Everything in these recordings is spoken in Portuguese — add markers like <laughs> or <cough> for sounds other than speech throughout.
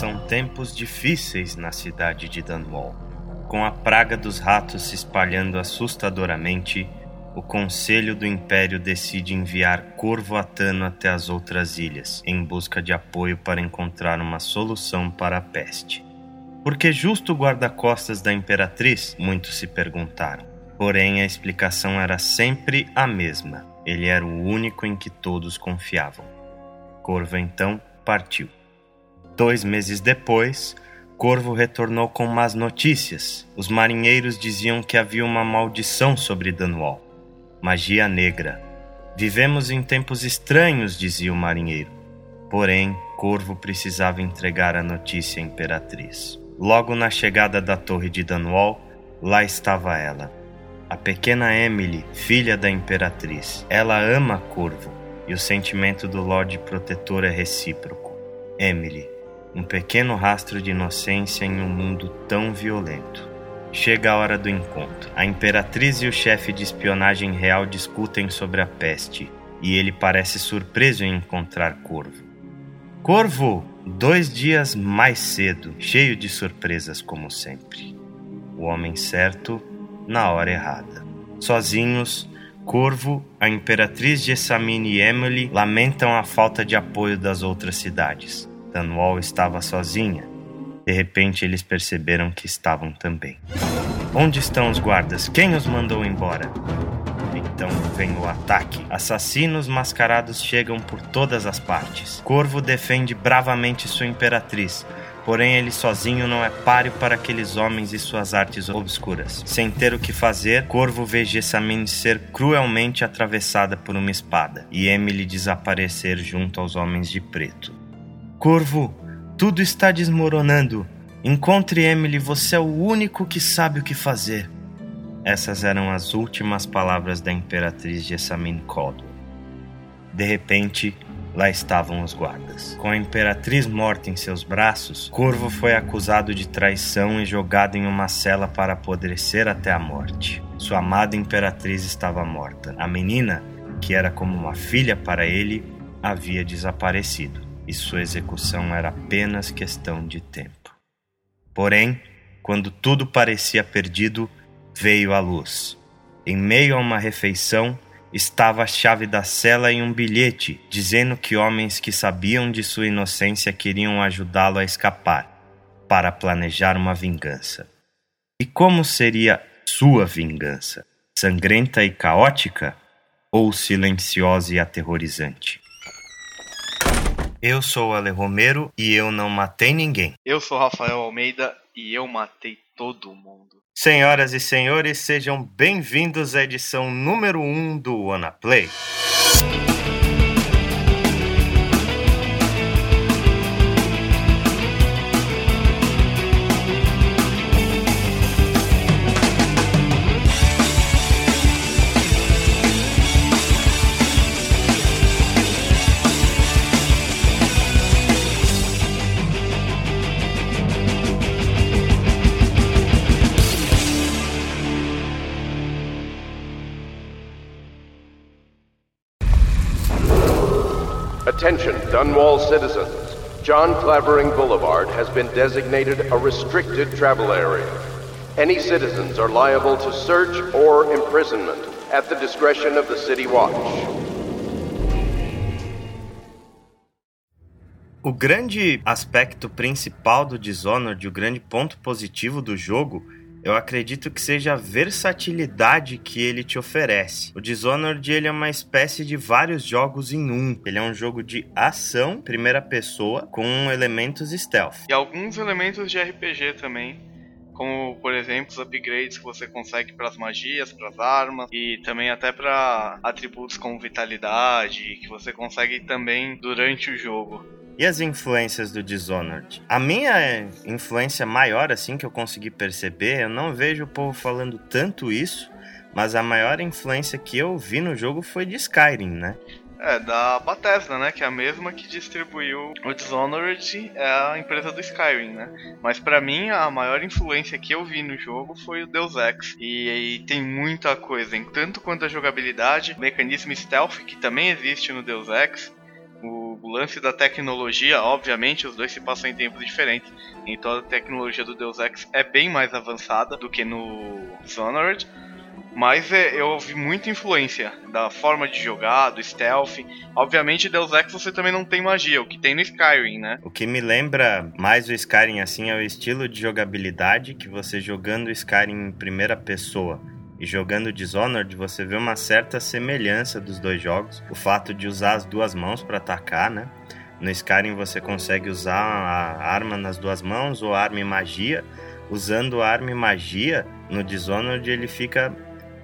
São tempos difíceis na cidade de Dunwall. Com a praga dos ratos se espalhando assustadoramente, o Conselho do Império decide enviar Corvo Atano até as outras ilhas, em busca de apoio para encontrar uma solução para a peste. Por que justo o guarda-costas da Imperatriz? Muitos se perguntaram. Porém, a explicação era sempre a mesma. Ele era o único em que todos confiavam. Corvo então partiu. Dois meses depois, Corvo retornou com más notícias. Os marinheiros diziam que havia uma maldição sobre Dunwall. Magia negra. Vivemos em tempos estranhos, dizia o marinheiro. Porém, Corvo precisava entregar a notícia à imperatriz. Logo na chegada da torre de Dunwall, lá estava ela. A pequena Emily, filha da imperatriz. Ela ama Corvo e o sentimento do Lorde Protetor é recíproco. Emily, um pequeno rastro de inocência em um mundo tão violento. Chega a hora do encontro. A imperatriz e o chefe de espionagem real discutem sobre a peste, e ele parece surpreso em encontrar Corvo. Corvo, dois dias mais cedo, cheio de surpresas como sempre. O homem certo na hora errada. Sozinhos, Corvo, a imperatriz Jessamine e Emily lamentam a falta de apoio das outras cidades. Dunwall estava sozinha. De repente, eles perceberam que estavam também. Onde estão os guardas? Quem os mandou embora? Então vem o ataque. Assassinos mascarados chegam por todas as partes. Corvo defende bravamente sua imperatriz, Porém, ele sozinho não é páreo para aqueles homens e suas artes obscuras. Sem ter o que fazer, Corvo vê Jessamine ser cruelmente atravessada por uma espada e Emily desaparecer junto aos homens de preto. Corvo, tudo está desmoronando. Encontre Emily, você é o único que sabe o que fazer. Essas eram as últimas palavras da imperatriz Jessamine Caldwell. De repente, lá estavam os guardas. Com a imperatriz morta em seus braços, Corvo foi acusado de traição e jogado em uma cela para apodrecer até a morte. Sua amada imperatriz estava morta. A menina, que era como uma filha para ele, havia desaparecido e sua execução era apenas questão de tempo. Porém, quando tudo parecia perdido, veio a luz. Em meio a uma refeição, estava a chave da cela e um bilhete dizendo que homens que sabiam de sua inocência queriam ajudá-lo a escapar, para planejar uma vingança. E como seria sua vingança? Sangrenta e caótica? Ou silenciosa e aterrorizante? Eu sou Ale Romero e eu não matei ninguém. Eu sou Rafael Almeida e eu matei todo mundo. Senhoras e senhores, sejam bem-vindos à edição número 1 um do Wanna Play. Dunwall citizens. John Clavering Boulevard has been designated a restricted travel area. Any citizens are liable to search or imprisonment at the discretion of the City Watch. O grande aspecto principal do Dishonored, o um grande ponto positivo do jogo, eu acredito que seja a versatilidade que ele te oferece. O Dishonored ele é uma espécie de vários jogos em um. Ele é um jogo de ação, primeira pessoa, com elementos stealth. E alguns elementos de RPG também. Como, por exemplo, os upgrades que você consegue para as magias, para as armas e também até para atributos como vitalidade, que você consegue também durante o jogo. E as influências do Dishonored? A minha influência maior, assim, que eu consegui perceber, eu não vejo o povo falando tanto isso, mas a maior influência que eu vi no jogo foi de Skyrim, né? É, da Bethesda, né? Que é a mesma que distribuiu o Dishonored, é a empresa do Skyrim, né? Mas para mim, a maior influência que eu vi no jogo foi o Deus Ex. E, e tem muita coisa, em tanto quanto a jogabilidade, mecanismo stealth, que também existe no Deus Ex, o lance da tecnologia, obviamente, os dois se passam em tempos diferentes. Então a tecnologia do Deus Ex é bem mais avançada do que no Dishonored. Mas é, eu vi muita influência da forma de jogar, do stealth. Obviamente, Deus Ex você também não tem magia, o que tem no Skyrim, né? O que me lembra mais o Skyrim assim é o estilo de jogabilidade que você jogando Skyrim em primeira pessoa e jogando Dishonored, você vê uma certa semelhança dos dois jogos. O fato de usar as duas mãos para atacar, né? No Skyrim você consegue usar a arma nas duas mãos ou arma e magia. Usando arma e magia, no Dishonored ele fica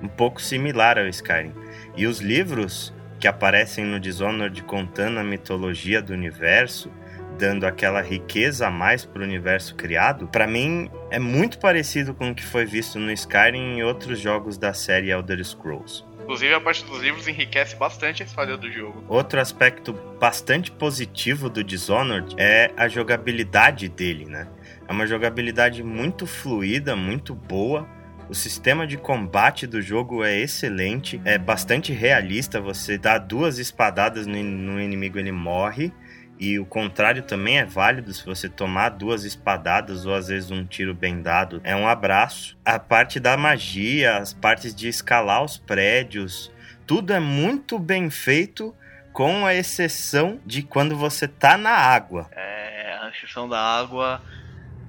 um pouco similar ao Skyrim. E os livros que aparecem no Dishonored contando a mitologia do universo, dando aquela riqueza a mais para o universo criado, para mim é muito parecido com o que foi visto no Skyrim e outros jogos da série Elder Scrolls. Inclusive, a parte dos livros enriquece bastante a história do jogo. Outro aspecto bastante positivo do Dishonored é a jogabilidade dele, né? É uma jogabilidade muito fluida, muito boa. O sistema de combate do jogo é excelente, é bastante realista. Você dá duas espadadas no, no inimigo, ele morre. E o contrário também é válido se você tomar duas espadadas ou às vezes um tiro bem dado. É um abraço. A parte da magia, as partes de escalar os prédios, tudo é muito bem feito, com a exceção de quando você tá na água. É, a exceção da água,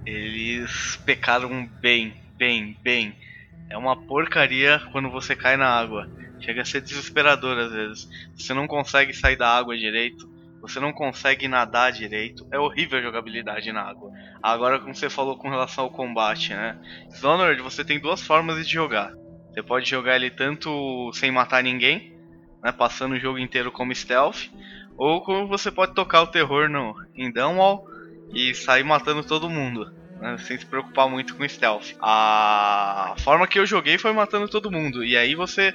eles pecaram bem, bem, bem. É uma porcaria quando você cai na água. Chega a ser desesperador às vezes. Você não consegue sair da água direito você não consegue nadar direito, é horrível a jogabilidade na água. Agora, como você falou com relação ao combate, né? Dishonored, você tem duas formas de jogar. Você pode jogar ele tanto sem matar ninguém, né, passando o jogo inteiro como stealth, ou como você pode tocar o terror no, em Dunwall e sair matando todo mundo. Né, sem se preocupar muito com stealth. A forma que eu joguei foi matando todo mundo. E aí você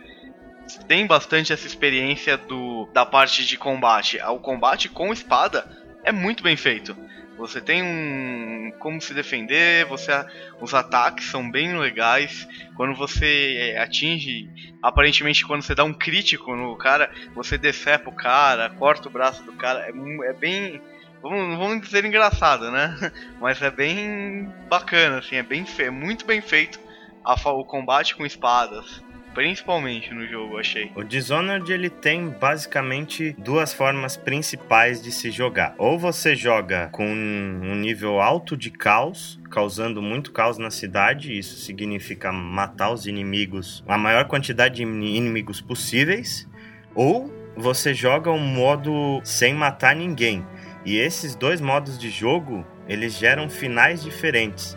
tem bastante essa experiência do da parte de combate. O combate com espada é muito bem feito. Você tem um como se defender, você os ataques são bem legais. Quando você é, atinge, aparentemente quando você dá um crítico no cara, você decepa o cara, corta o braço do cara, é, é bem vamos, vamos dizer engraçado, né? <laughs> Mas é bem bacana assim, é bem é muito bem feito a, o combate com espadas principalmente no jogo, achei. O Dishonored ele tem basicamente duas formas principais de se jogar. Ou você joga com um nível alto de caos, causando muito caos na cidade, isso significa matar os inimigos, a maior quantidade de inimigos possíveis, ou você joga um modo sem matar ninguém. E esses dois modos de jogo, eles geram finais diferentes.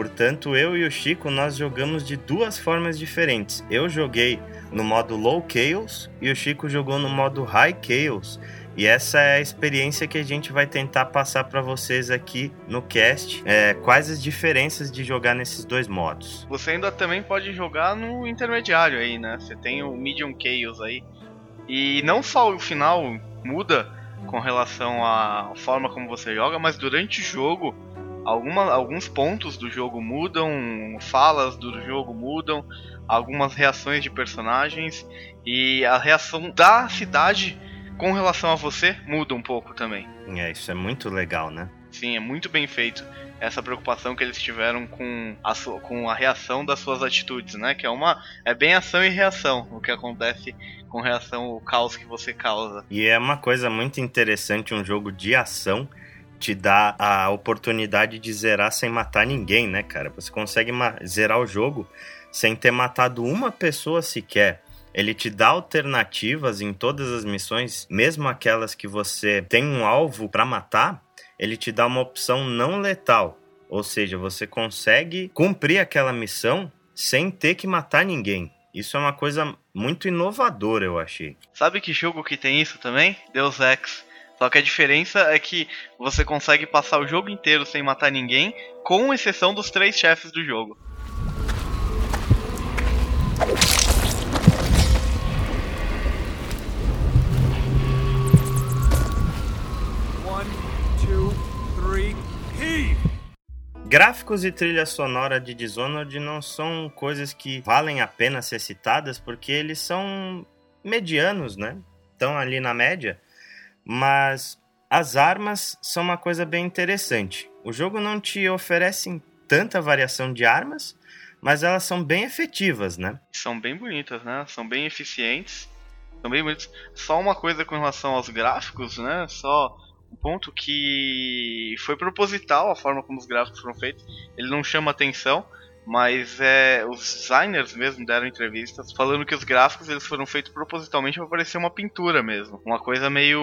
Portanto, eu e o Chico nós jogamos de duas formas diferentes. Eu joguei no modo Low Chaos e o Chico jogou no modo High Chaos. E essa é a experiência que a gente vai tentar passar para vocês aqui no cast. É, quais as diferenças de jogar nesses dois modos? Você ainda também pode jogar no intermediário aí, né? Você tem o Medium Chaos aí. E não só o final muda com relação à forma como você joga, mas durante o jogo alguma, alguns pontos do jogo mudam, falas do jogo mudam, algumas reações de personagens e a reação da cidade com relação a você muda um pouco também. É, isso é muito legal, né? Sim, é muito bem feito essa preocupação que eles tiveram com a, sua, com a reação das suas atitudes, né? Que é uma é bem ação e reação o que acontece com relação ao caos que você causa. E é uma coisa muito interessante um jogo de ação te dá a oportunidade de zerar sem matar ninguém, né, cara? Você consegue zerar o jogo sem ter matado uma pessoa sequer. Ele te dá alternativas em todas as missões, mesmo aquelas que você tem um alvo para matar, ele te dá uma opção não letal. Ou seja, você consegue cumprir aquela missão sem ter que matar ninguém. Isso é uma coisa muito inovadora, eu achei. Sabe que jogo que tem isso também? Deus Ex. Só que a diferença é que você consegue passar o jogo inteiro sem matar ninguém, com exceção dos três chefes do jogo. Gráficos e trilha sonora de Dishonored não são coisas que valem a pena ser citadas porque eles são medianos, né? Estão ali na média. Mas As armas são uma coisa bem interessante. O jogo não te oferece tanta variação de armas, mas elas são bem efetivas, né? São bem bonitas, né? São bem eficientes. São bem bonitas. Só uma coisa com relação aos gráficos, né? Só um ponto que foi proposital a forma como os gráficos foram feitos. Ele não chama atenção, mas é, os designers mesmo deram entrevistas falando que os gráficos eles foram feitos propositalmente para parecer uma pintura mesmo, uma coisa meio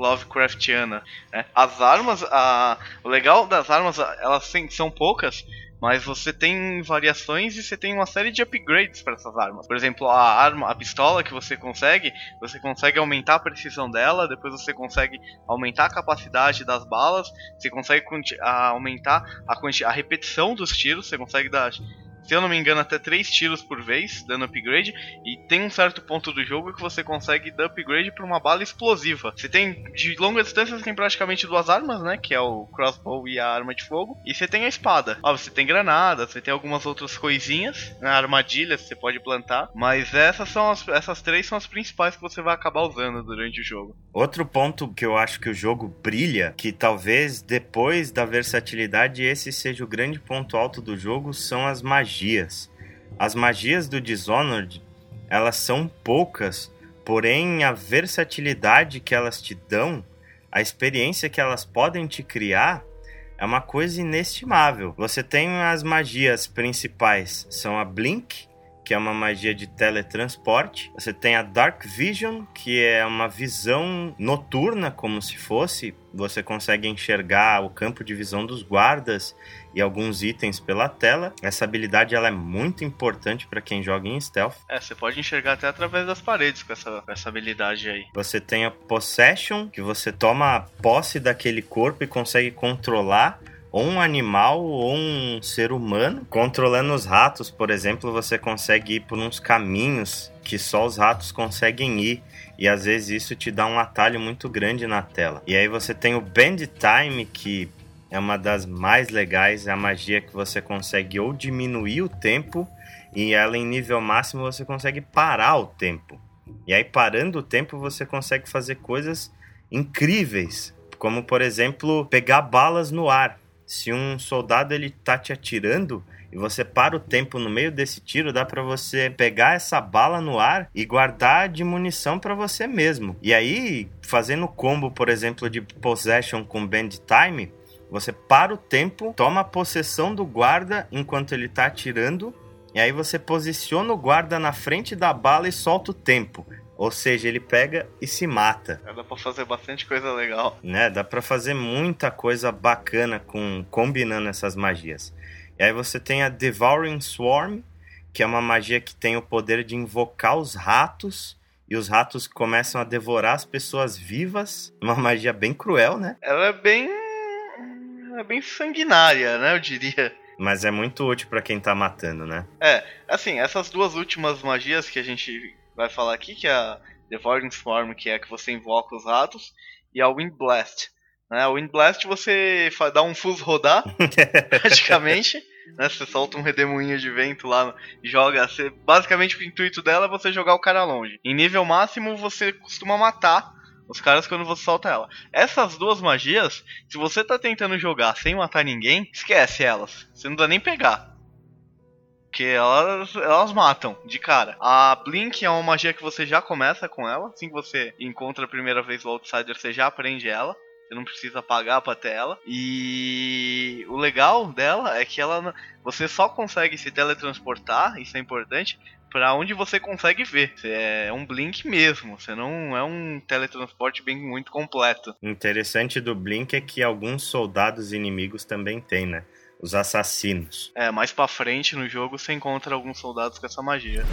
Lovecraftiana. Né? As armas, a, o legal das armas, elas são poucas, mas você tem variações e você tem uma série de upgrades para essas armas. Por exemplo, a arma, a pistola que você consegue, você consegue aumentar a precisão dela, depois você consegue aumentar a capacidade das balas, você consegue aumentar a, a repetição dos tiros, você consegue dar se eu não me engano, até 3 tiros por vez, dando upgrade. E tem um certo ponto do jogo que você consegue dar upgrade para uma bala explosiva. Você tem, de longa distância, você tem praticamente duas armas, né? Que é o crossbow e a arma de fogo. E você tem a espada. Ó, você tem granada, você tem algumas outras coisinhas, né, armadilhas que você pode plantar. Mas essas são as, essas três são as principais que você vai acabar usando durante o jogo. Outro ponto que eu acho que o jogo brilha, que talvez depois da versatilidade esse seja o grande ponto alto do jogo, são as magias magias. As magias do Dishonored, elas são poucas, porém a versatilidade que elas te dão, a experiência que elas podem te criar, é uma coisa inestimável. Você tem as magias principais, são a Blink, que é uma magia de teletransporte. Você tem a Dark Vision, que é uma visão noturna, como se fosse. Você consegue enxergar o campo de visão dos guardas e alguns itens pela tela. Essa habilidade ela é muito importante para quem joga em stealth. É, você pode enxergar até através das paredes com essa, com essa habilidade aí. Você tem a Possession, que você toma posse daquele corpo e consegue controlar ou um animal ou um ser humano. Controlando os ratos, por exemplo, você consegue ir por uns caminhos que só os ratos conseguem ir. E às vezes isso te dá um atalho muito grande na tela. E aí você tem o Bend Time, que é uma das mais legais, é a magia que você consegue ou diminuir o tempo, e ela em nível máximo você consegue parar o tempo. E aí parando o tempo você consegue fazer coisas incríveis, como por exemplo, pegar balas no ar se um soldado ele tá te atirando e você para o tempo no meio desse tiro, dá para você pegar essa bala no ar e guardar de munição para você mesmo. E aí, fazendo combo, por exemplo, de possession com bend time, você para o tempo, toma a possessão do guarda enquanto ele tá atirando, e aí você posiciona o guarda na frente da bala e solta o tempo. Ou seja, ele pega e se mata. É, dá pra fazer bastante coisa legal. Né? Dá pra fazer muita coisa bacana com combinando essas magias. E aí você tem a Devouring Swarm, que é uma magia que tem o poder de invocar os ratos. E os ratos começam a devorar as pessoas vivas. Uma magia bem cruel, né? Ela é bem. É bem sanguinária, né? Eu diria. Mas é muito útil para quem tá matando, né? É, assim, essas duas últimas magias que a gente vai falar aqui, que é a Devouring Swarm, que é a que você invoca os ratos, e a Wind Blast. Né? A Wind Blast você dá um fuso rodar, <laughs> praticamente. Né? Você solta um redemoinho de vento lá joga. Você, basicamente o intuito dela é você jogar o cara longe. Em nível máximo você costuma matar os caras quando você solta ela. Essas duas magias, se você tá tentando jogar sem matar ninguém, esquece elas. Você não dá nem pegar. Porque elas, elas matam de cara. A Blink é uma magia que você já começa com ela. Assim que você encontra a primeira vez o Outsider, você já aprende ela. Você não precisa pagar pra ter ela. E o legal dela é que ela você só consegue se teletransportar, isso é importante, para onde você consegue ver. É um blink mesmo, você não é um teletransporte bem muito completo. Interessante do blink é que alguns soldados inimigos também tem, né? os assassinos. É, mais pra frente no jogo você encontra alguns soldados com essa magia.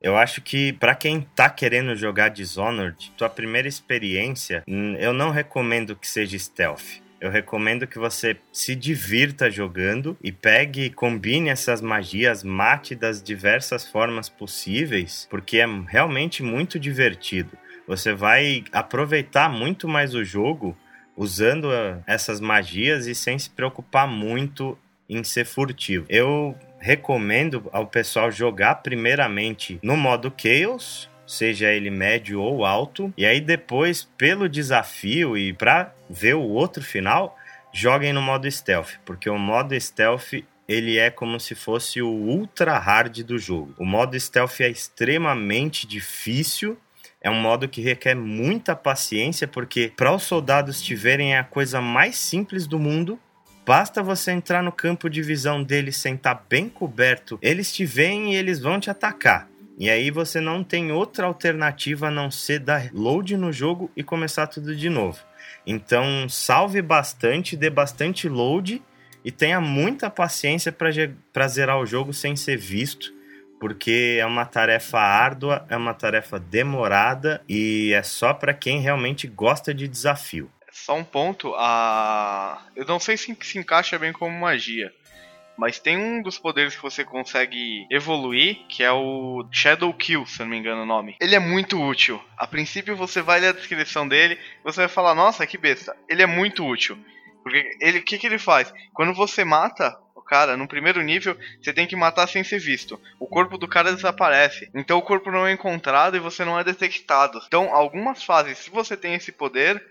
Eu acho que para quem tá querendo jogar Dishonored, tua primeira experiência, eu não recomendo que seja stealth. Eu recomendo que você se divirta jogando e pegue e combine essas magias, mate das diversas formas possíveis, porque é realmente muito divertido. Você vai aproveitar muito mais o jogo usando ah, essas magias e sem se preocupar muito em ser furtivo. Eu recomendo ao pessoal jogar primeiramente no modo Chaos, seja ele médio ou alto, e aí depois, pelo desafio e para ver o outro final, joguem no modo stealth, porque o modo stealth ele é como se fosse o ultra hard do jogo. O modo stealth é extremamente difícil. É um modo que requer muita paciência, porque para os soldados tiverem a coisa mais simples do mundo, Basta você entrar no campo de visão deles sem estar bem coberto, eles te veem e eles vão te atacar. E aí você não tem outra alternativa a não ser dar load no jogo e começar tudo de novo. Então salve bastante, dê bastante load e tenha muita paciência para zerar o jogo sem ser visto, porque é uma tarefa árdua, é uma tarefa demorada e é só para quem realmente gosta de desafio. Só um ponto, a eu não sei se se encaixa bem como magia, mas tem um dos poderes que você consegue evoluir, que é o Shadow Kill, se não me engano o nome. Ele é muito útil. A princípio você vai ler a descrição dele, você vai falar, nossa, que besta. Ele é muito útil. Porque ele, o que, que ele faz? Quando você mata o cara no primeiro nível, você tem que matar sem ser visto. O corpo do cara desaparece. Então o corpo não é encontrado e você não é detectado. Então, algumas fases, se você tem esse poder,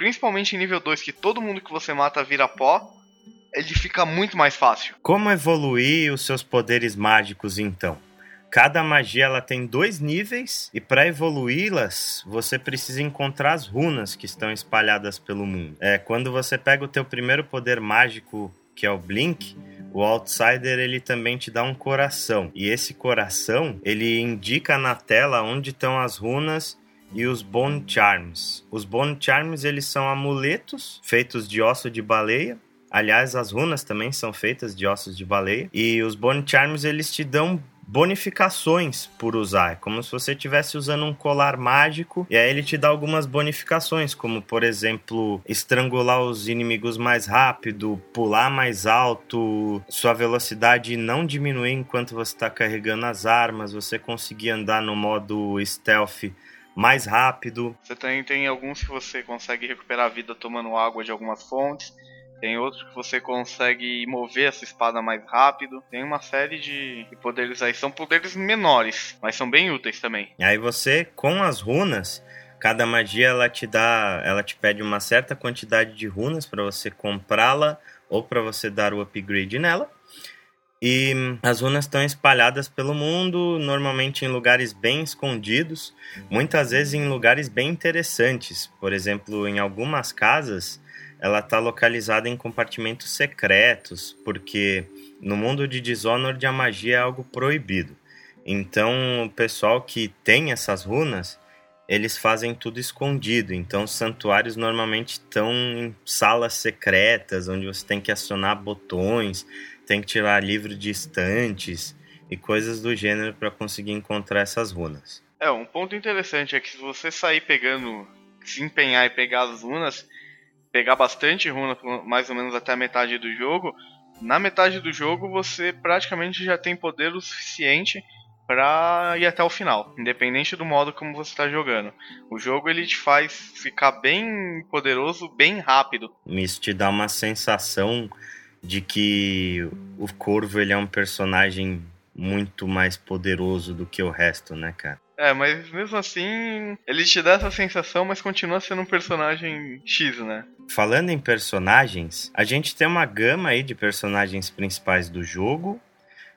principalmente em nível 2, que todo mundo que você mata vira pó, ele fica muito mais fácil. Como evoluir os seus poderes mágicos então? Cada magia ela tem dois níveis e para evoluí-las você precisa encontrar as runas que estão espalhadas pelo mundo. É quando você pega o teu primeiro poder mágico que é o Blink, o Outsider ele também te dá um coração e esse coração ele indica na tela onde estão as runas e os Bone Charms. Os Bone Charms eles são amuletos feitos de osso de baleia Aliás, as runas também são feitas de ossos de baleia. E os Bone Charms, eles te dão bonificações por usar. É como se você estivesse usando um colar mágico e aí ele te dá algumas bonificações, como por exemplo, estrangular os inimigos mais rápido, pular mais alto, sua velocidade não diminuir enquanto você está carregando as armas, você conseguir andar no modo stealth mais rápido. Você também tem alguns que você consegue recuperar a vida tomando água de algumas fontes. Tem outros que você consegue mover essa espada mais rápido. Tem uma série de poderes aí. São poderes menores, mas são bem úteis também. E aí você, com as runas, cada magia ela te dá, ela te pede uma certa quantidade de runas para você comprá-la ou para você dar o upgrade nela. E as runas estão espalhadas pelo mundo, normalmente em lugares bem escondidos, muitas vezes em lugares bem interessantes. Por exemplo, em algumas casas ela está localizada em compartimentos secretos, porque no mundo de Dishonored a magia é algo proibido. Então, o pessoal que tem essas runas, eles fazem tudo escondido. Então, os santuários normalmente estão em salas secretas, onde você tem que acionar botões, tem que tirar livro de estantes e coisas do gênero para conseguir encontrar essas runas. É, um ponto interessante é que se você sair pegando, se empenhar e pegar as runas, pegar bastante runa, mais ou menos até a metade do jogo, na metade do jogo você praticamente já tem poder o suficiente para ir até o final, independente do modo como você está jogando. O jogo ele te faz ficar bem poderoso, bem rápido. Isso te dá uma sensação de que o Corvo ele é um personagem muito mais poderoso do que o resto, né, cara? É, mas mesmo assim, ele te dá essa sensação, mas continua sendo um personagem X, né? Falando em personagens, a gente tem uma gama aí de personagens principais do jogo,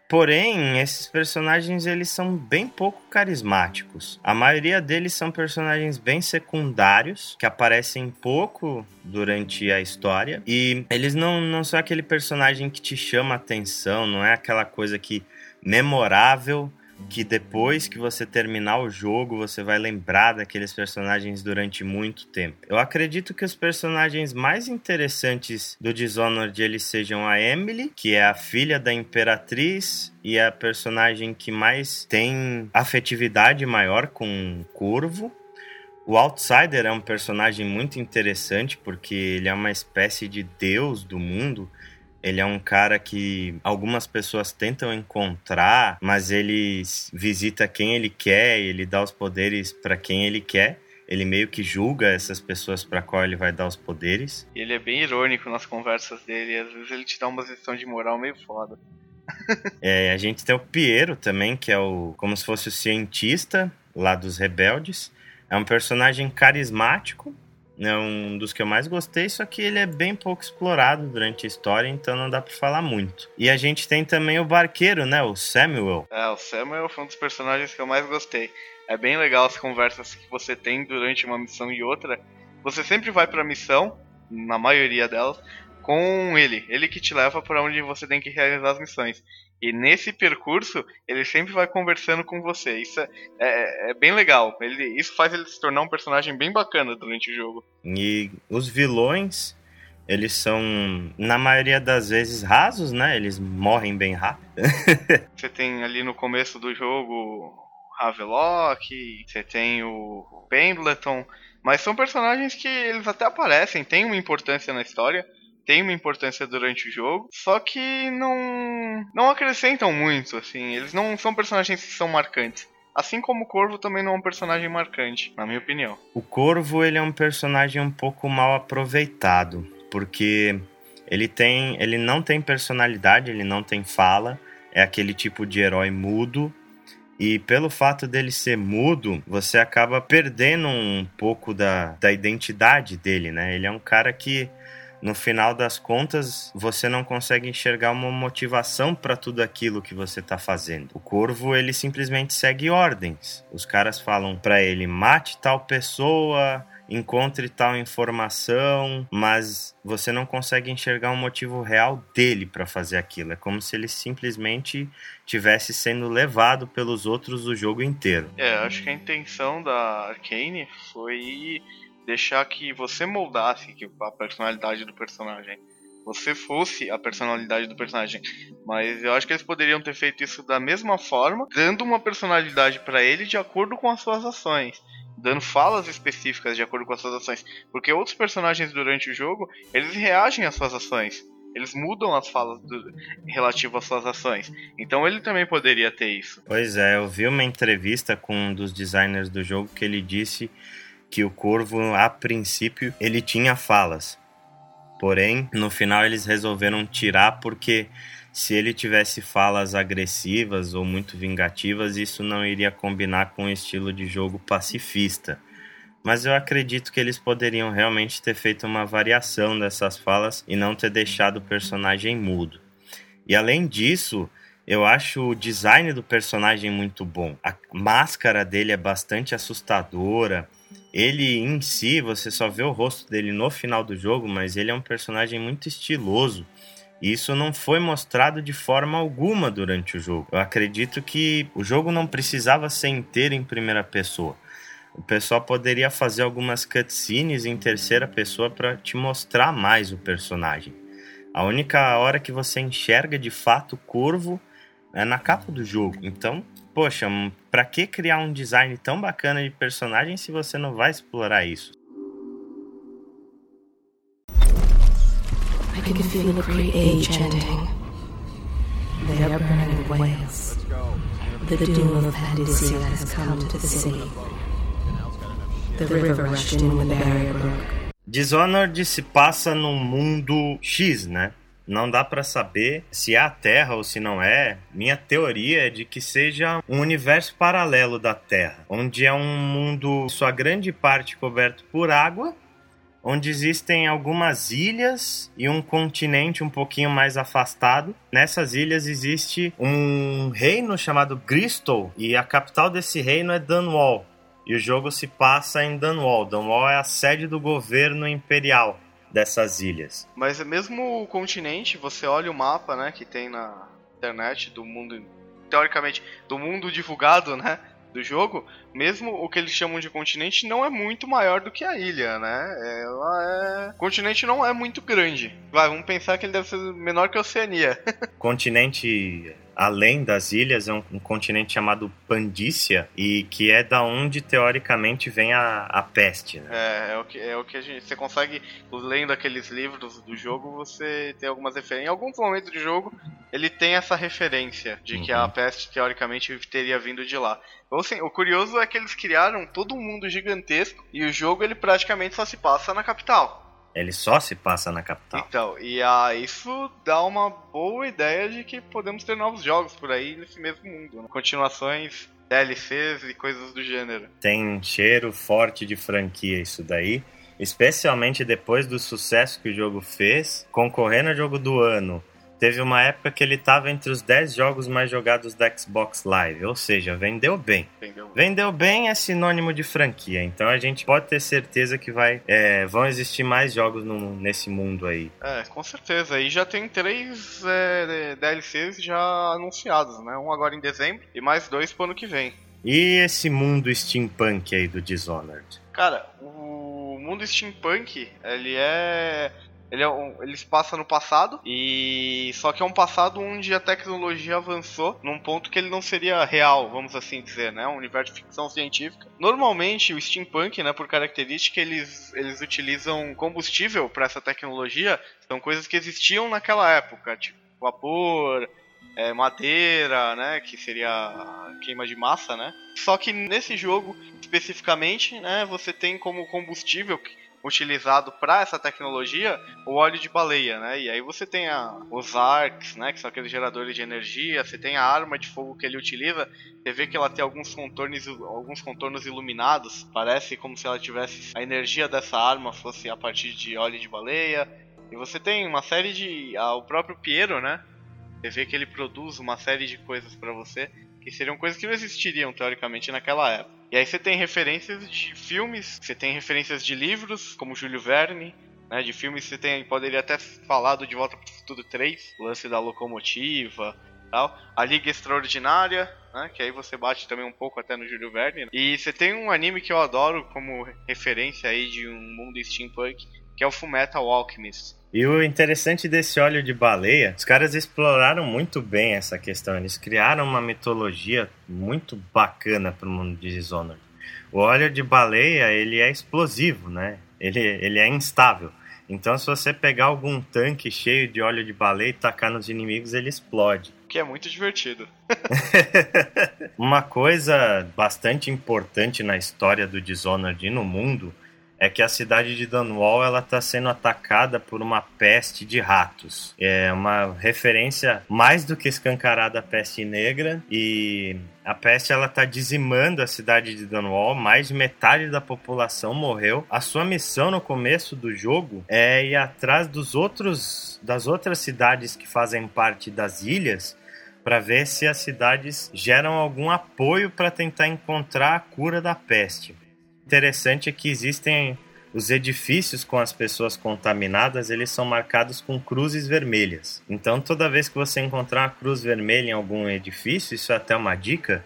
Porém, esses personagens eles são bem pouco carismáticos. A maioria deles são personagens bem secundários, que aparecem pouco durante a história. E eles não, não são aquele personagem que te chama atenção, não é aquela coisa que memorável que depois que você terminar o jogo, você vai lembrar daqueles personagens durante muito tempo. Eu acredito que os personagens mais interessantes do Dishonored eles sejam a Emily, que é a filha da Imperatriz e a personagem que mais tem afetividade maior com o Curvo. O Outsider é um personagem muito interessante porque ele é uma espécie de deus do mundo ele é um cara que algumas pessoas tentam encontrar, mas ele visita quem ele quer, ele dá os poderes para quem ele quer. Ele meio que julga essas pessoas para qual ele vai dar os poderes. Ele é bem irônico nas conversas dele, às vezes ele te dá uma lição de moral meio foda. <laughs> é, a gente tem o Piero também, que é o como se fosse o cientista lá dos rebeldes. É um personagem carismático, é um dos que eu mais gostei, só que ele é bem pouco explorado durante a história, então não dá para falar muito. E a gente tem também o barqueiro, né, o Samuel. É, o Samuel foi um dos personagens que eu mais gostei. É bem legal as conversas que você tem durante uma missão e outra. Você sempre vai para a missão, na maioria delas, com ele. Ele que te leva para onde você tem que realizar as missões. E nesse percurso, ele sempre vai conversando com você. Isso é, é, é, bem legal. Ele, isso faz ele se tornar um personagem bem bacana durante o jogo. E os vilões, eles são, na maioria das vezes, rasos, né? Eles morrem bem rápido. <laughs> você tem ali no começo do jogo Havelock, você tem o Pendleton, mas são personagens que eles até aparecem, têm uma importância na história, tem uma importância durante o jogo, só que não não acrescentam muito, assim, eles não são personagens que são marcantes. Assim como o Corvo também não é um personagem marcante, na minha opinião. O Corvo ele é um personagem um pouco mal aproveitado, porque ele tem, ele não tem personalidade, ele não tem fala, é aquele tipo de herói mudo e pelo fato dele ser mudo, você acaba perdendo um pouco da, da identidade dele, né? Ele é um cara que, no final das contas, você não consegue enxergar uma motivação para tudo aquilo que você está fazendo. O corvo, ele simplesmente segue ordens. Os caras falam para ele: mate tal pessoa, encontre tal informação, mas você não consegue enxergar um motivo real dele para fazer aquilo. É como se ele simplesmente tivesse sendo levado pelos outros o jogo inteiro. É, acho que a intenção da Arkane foi deixar que você moldasse a personalidade do personagem. Você fosse a personalidade do personagem. Mas eu acho que eles poderiam ter feito isso da mesma forma, dando uma personalidade para ele de acordo com as suas ações dando falas específicas de acordo com as suas ações, porque outros personagens durante o jogo, eles reagem às suas ações. Eles mudam as falas do, às suas ações. Então ele também poderia ter isso. Pois é, eu vi uma entrevista com um dos designers do jogo que ele disse que o Corvo, a princípio, ele tinha falas. Porém, no final eles resolveram tirar porque se ele tivesse falas agressivas ou muito vingativas, isso não iria combinar com o estilo de jogo pacifista. Mas eu acredito que eles poderiam realmente ter feito uma variação dessas falas e não ter deixado o personagem mudo. E além disso, eu acho o design do personagem muito bom. A máscara dele é bastante assustadora. Ele em si, você só vê o rosto dele no final do jogo, mas ele é um personagem muito estiloso isso não foi mostrado de forma alguma durante o jogo. Eu acredito que o jogo não precisava ser inteiro em primeira pessoa. O pessoal poderia fazer algumas cutscenes em terceira pessoa para te mostrar mais o personagem. A única hora que você enxerga de fato o corvo é na capa do jogo. Então, poxa, para que criar um design tão bacana de personagem se você não vai explorar isso? I can feel the great age ending. They are burning the whales. The doom of Pandysia has come to the city. The river rushed in when the barrier broke. Dishonored se passa num mundo X, né? Não dá para saber se é a Terra ou se não é. Minha teoria é de que seja um universo paralelo da Terra, onde é um mundo, sua grande parte coberto por água onde existem algumas ilhas e um continente um pouquinho mais afastado. Nessas ilhas existe um reino chamado Gristol e a capital desse reino é Dunwall. E o jogo se passa em Dunwall. Dunwall é a sede do governo imperial dessas ilhas. Mas mesmo o continente, você olha o mapa, né, que tem na internet do mundo teoricamente do mundo divulgado, né? do jogo, mesmo o que eles chamam de continente não é muito maior do que a ilha, né? Ela é... O continente não é muito grande. Vai, vamos pensar que ele deve ser menor que a Oceania. <laughs> continente além das ilhas, é um, um, continente chamado Pandícia e que é da onde teoricamente vem a, a peste. Né? É, é o que, é o que a gente, você consegue, lendo aqueles livros do jogo, você tem algumas referências. Em alguns momentos do jogo, ele tem essa referência de uhum. que a uhum. peste teoricamente teria vindo de lá. Então, assim, o curioso é que eles criaram todo um mundo gigantesco e o jogo ele praticamente só se passa na capital. Ele só se passa na capital. Então, e ah, isso dá uma boa ideia de que podemos ter novos jogos por aí nesse mesmo mundo. Né? Continuações, DLCs e coisas do gênero. Tem cheiro forte de franquia isso daí. Especialmente depois do sucesso que o jogo fez, concorrendo ao jogo do ano, teve uma época que ele estava entre os 10 jogos mais jogados da Xbox Live, ou seja, vendeu bem. Vendeu. Vendeu bem é sinônimo de franquia, então a gente pode ter certeza que vai, é, vão existir mais jogos no, nesse mundo aí. É, com certeza. E já tem três é, DLCs já anunciados, né? Um agora em dezembro e mais dois pro ano que vem. E esse mundo steampunk aí do Dishonored? Cara, o mundo steampunk, ele é ele, é um, ele se passa no passado, e só que é um passado onde a tecnologia avançou num ponto que ele não seria real, vamos assim dizer, né? Um universo de ficção científica. Normalmente, o steampunk, né, por característica, eles, eles utilizam combustível para essa tecnologia, são coisas que existiam naquela época, tipo vapor, é, madeira, né, que seria queima de massa, né? Só que nesse jogo especificamente, né, você tem como combustível utilizado para essa tecnologia o óleo de baleia, né? E aí você tem a, os arcs, né? Que são aqueles geradores de energia. Você tem a arma de fogo que ele utiliza. Você vê que ela tem alguns contornos, alguns contornos iluminados. Parece como se ela tivesse a energia dessa arma fosse a partir de óleo de baleia. E você tem uma série de, ah, o próprio Piero, né? Você vê que ele produz uma série de coisas para você que seriam coisas que não existiriam teoricamente naquela época. E aí você tem referências de filmes, você tem referências de livros, como Júlio Verne, né, de filmes você tem, poderia até falar do De Volta para o Futuro 3, o lance da locomotiva, tal. A Liga Extraordinária, né, que aí você bate também um pouco até no Júlio Verne. E você tem um anime que eu adoro como referência aí de um mundo steampunk, que é o Fullmetal Alchemist. E o interessante desse óleo de baleia, os caras exploraram muito bem essa questão. Eles criaram uma mitologia muito bacana para o mundo de Dishonored. O óleo de baleia, ele é explosivo, né? Ele, ele é instável. Então, se você pegar algum tanque cheio de óleo de baleia e tacar nos inimigos, ele explode. Que é muito divertido. <laughs> Uma coisa bastante importante na história do Dishonored e no mundo é que a cidade de Dunwall ela está sendo atacada por uma peste de ratos. É uma referência mais do que escancarada à peste negra e a peste ela está dizimando a cidade de Dunwall, mais de metade da população morreu. A sua missão no começo do jogo é ir atrás dos outros das outras cidades que fazem parte das ilhas para ver se as cidades geram algum apoio para tentar encontrar a cura da peste interessante é que existem os edifícios com as pessoas contaminadas, eles são marcados com cruzes vermelhas. Então, toda vez que você encontrar uma cruz vermelha em algum edifício, isso é até uma dica,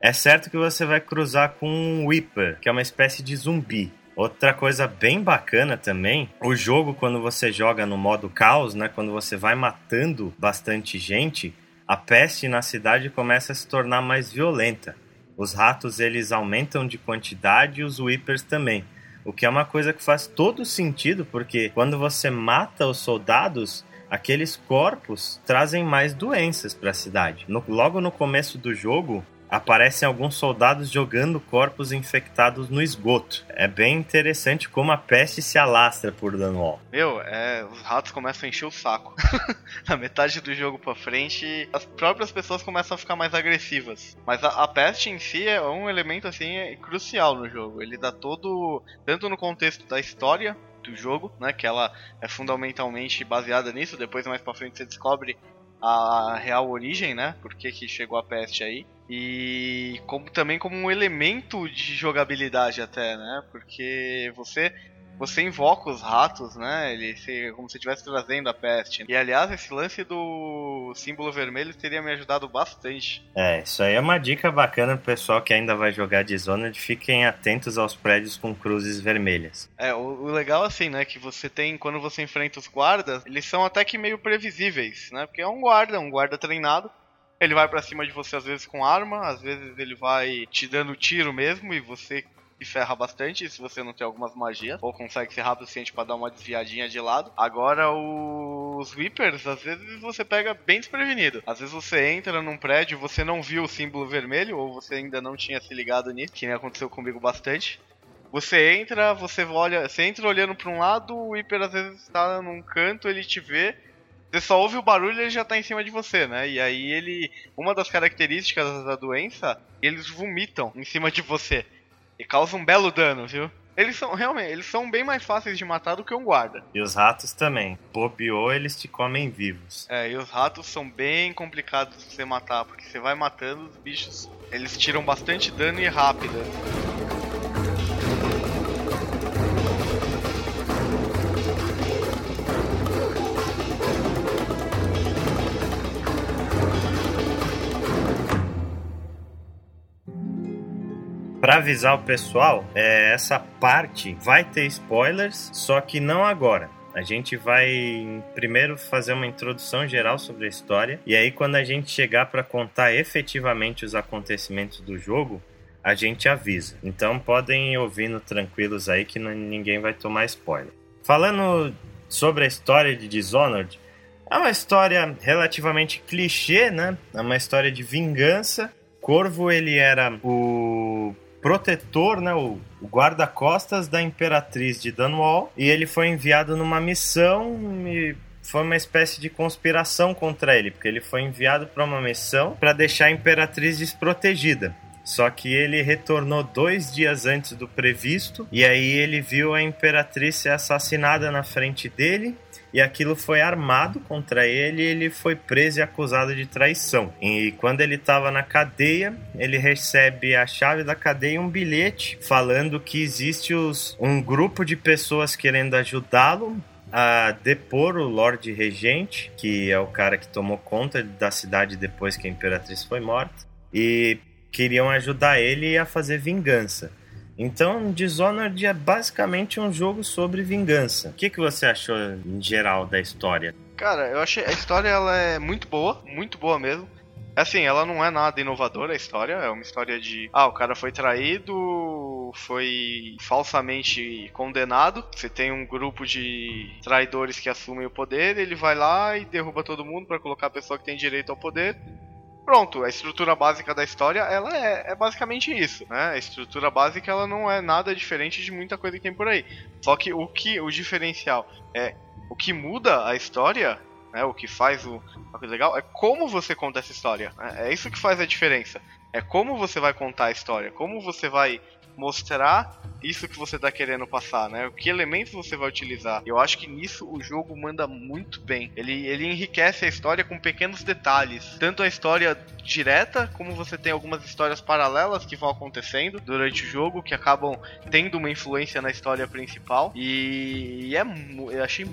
é certo que você vai cruzar com um Weeper, que é uma espécie de zumbi. Outra coisa bem bacana também, o jogo quando você joga no modo caos, né, quando você vai matando bastante gente, a peste na cidade começa a se tornar mais violenta. Os ratos eles aumentam de quantidade e os Weepers também. O que é uma coisa que faz todo sentido, porque quando você mata os soldados, aqueles corpos trazem mais doenças para a cidade. No, logo no começo do jogo, aparecem alguns soldados jogando corpos infectados no esgoto. É bem interessante como a peste se alastra por Dunwall. Meu, é, os ratos começam a encher o saco. <laughs> Na metade do jogo pra frente, as próprias pessoas começam a ficar mais agressivas. Mas a, a peste em si é um elemento assim é crucial no jogo. Ele dá todo, tanto no contexto da história do jogo, né, que ela é fundamentalmente baseada nisso. Depois mais para frente você descobre a real origem, né? Por que, que chegou a peste aí. E como também como um elemento de jogabilidade até, né? Porque você você invoca os ratos, né? Ele se, como se estivesse trazendo a peste. E aliás, esse lance do símbolo vermelho teria me ajudado bastante. É, isso aí é uma dica bacana pro pessoal que ainda vai jogar de zona de fiquem atentos aos prédios com cruzes vermelhas. É, o, o legal assim, né, que você tem quando você enfrenta os guardas, eles são até que meio previsíveis, né? Porque é um guarda, um guarda treinado. Ele vai para cima de você às vezes com arma, às vezes ele vai te dando tiro mesmo e você se ferra bastante se você não tem algumas magias, ou consegue ser rápido o suficiente para dar uma desviadinha de lado. Agora, os Reapers, às vezes você pega bem desprevenido. Às vezes você entra num prédio, você não viu o símbolo vermelho, ou você ainda não tinha se ligado nisso, que nem aconteceu comigo bastante. Você entra, você olha, você entra olhando para um lado, o Hiper às vezes está num canto, ele te vê, você só ouve o barulho e ele já tá em cima de você, né? E aí ele. Uma das características da doença, eles vomitam em cima de você. E causam um belo dano, viu? Eles são, realmente, eles são bem mais fáceis de matar do que um guarda. E os ratos também. Bobeou, eles te comem vivos. É, e os ratos são bem complicados de você matar, porque você vai matando os bichos, eles tiram bastante dano e rápido. Para avisar o pessoal, é, essa parte vai ter spoilers, só que não agora. A gente vai primeiro fazer uma introdução geral sobre a história e aí quando a gente chegar para contar efetivamente os acontecimentos do jogo, a gente avisa. Então podem ir ouvindo tranquilos aí que não, ninguém vai tomar spoiler. Falando sobre a história de Dishonored, é uma história relativamente clichê, né? É uma história de vingança. Corvo ele era o protetor, né, o, o guarda-costas da Imperatriz de Dunwall, e ele foi enviado numa missão e foi uma espécie de conspiração contra ele, porque ele foi enviado para uma missão para deixar a Imperatriz desprotegida. Só que ele retornou dois dias antes do previsto, e aí ele viu a Imperatriz ser assassinada na frente dele, e aquilo foi armado contra ele e ele foi preso e acusado de traição. E quando ele estava na cadeia, ele recebe a chave da cadeia e um bilhete falando que existe os, um grupo de pessoas querendo ajudá-lo a depor o Lorde Regente, que é o cara que tomou conta da cidade depois que a Imperatriz foi morta, e queriam ajudar ele a fazer vingança. Então, Dishonored é basicamente um jogo sobre vingança. O que, que você achou em geral da história? Cara, eu achei a história ela é muito boa, muito boa mesmo. Assim, ela não é nada inovadora a história, é uma história de ah, o cara foi traído, foi falsamente condenado. Você tem um grupo de traidores que assumem o poder, ele vai lá e derruba todo mundo para colocar a pessoa que tem direito ao poder. Pronto, a estrutura básica da história, ela é, é, basicamente isso, né? A estrutura básica, ela não é nada diferente de muita coisa que tem por aí. Só que o que o diferencial é o que muda a história, né? O que faz o, uma coisa legal é como você conta essa história. Né? É isso que faz a diferença. É como você vai contar a história, como você vai mostrar isso que você está querendo passar, né? Que elementos você vai utilizar. Eu acho que nisso o jogo manda muito bem. Ele, ele enriquece a história com pequenos detalhes. Tanto a história direta, como você tem algumas histórias paralelas que vão acontecendo durante o jogo, que acabam tendo uma influência na história principal. E, é, eu achei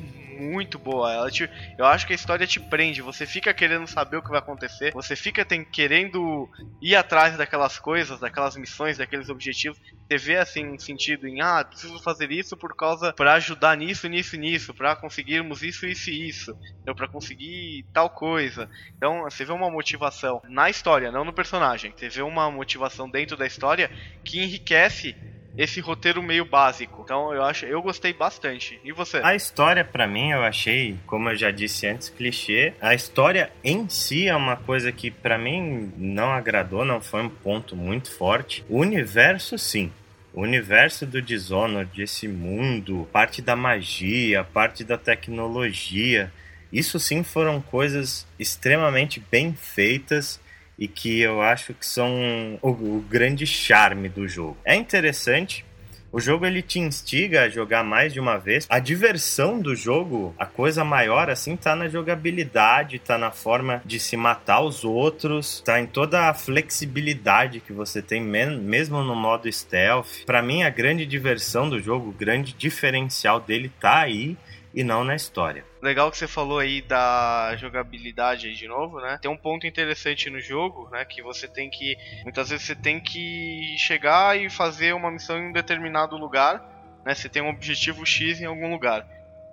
muito boa. Ela te, eu acho que a história te prende. Você fica querendo saber o que vai acontecer. Você fica tem, querendo ir atrás daquelas coisas, daquelas missões, daqueles objetivos. Vê assim um sentido em ah, preciso fazer isso por causa para ajudar nisso, nisso, nisso, para conseguirmos isso, isso isso. Então para conseguir tal coisa. Então você vê uma motivação na história, não no personagem. Você vê uma motivação dentro da história que enriquece esse roteiro meio básico. Então eu acho, eu gostei bastante. E você? A história para mim eu achei, como eu já disse antes, clichê. A história em si é uma coisa que para mim não agradou, não foi um ponto muito forte. O universo sim. O universo do Dishonored, esse mundo, parte da magia, parte da tecnologia, isso sim foram coisas extremamente bem feitas e que eu acho que são o, o grande charme do jogo. É interessante o jogo ele te instiga a jogar mais de uma vez. A diversão do jogo, a coisa maior assim, tá na jogabilidade, tá na forma de se matar os outros, tá em toda a flexibilidade que você tem mesmo no modo stealth. Para mim a grande diversão do jogo, o grande diferencial dele tá aí e não na história. Legal que você falou aí da jogabilidade aí de novo, né? Tem um ponto interessante no jogo, né? Que você tem que. Muitas vezes você tem que chegar e fazer uma missão em um determinado lugar, né? Você tem um objetivo X em algum lugar.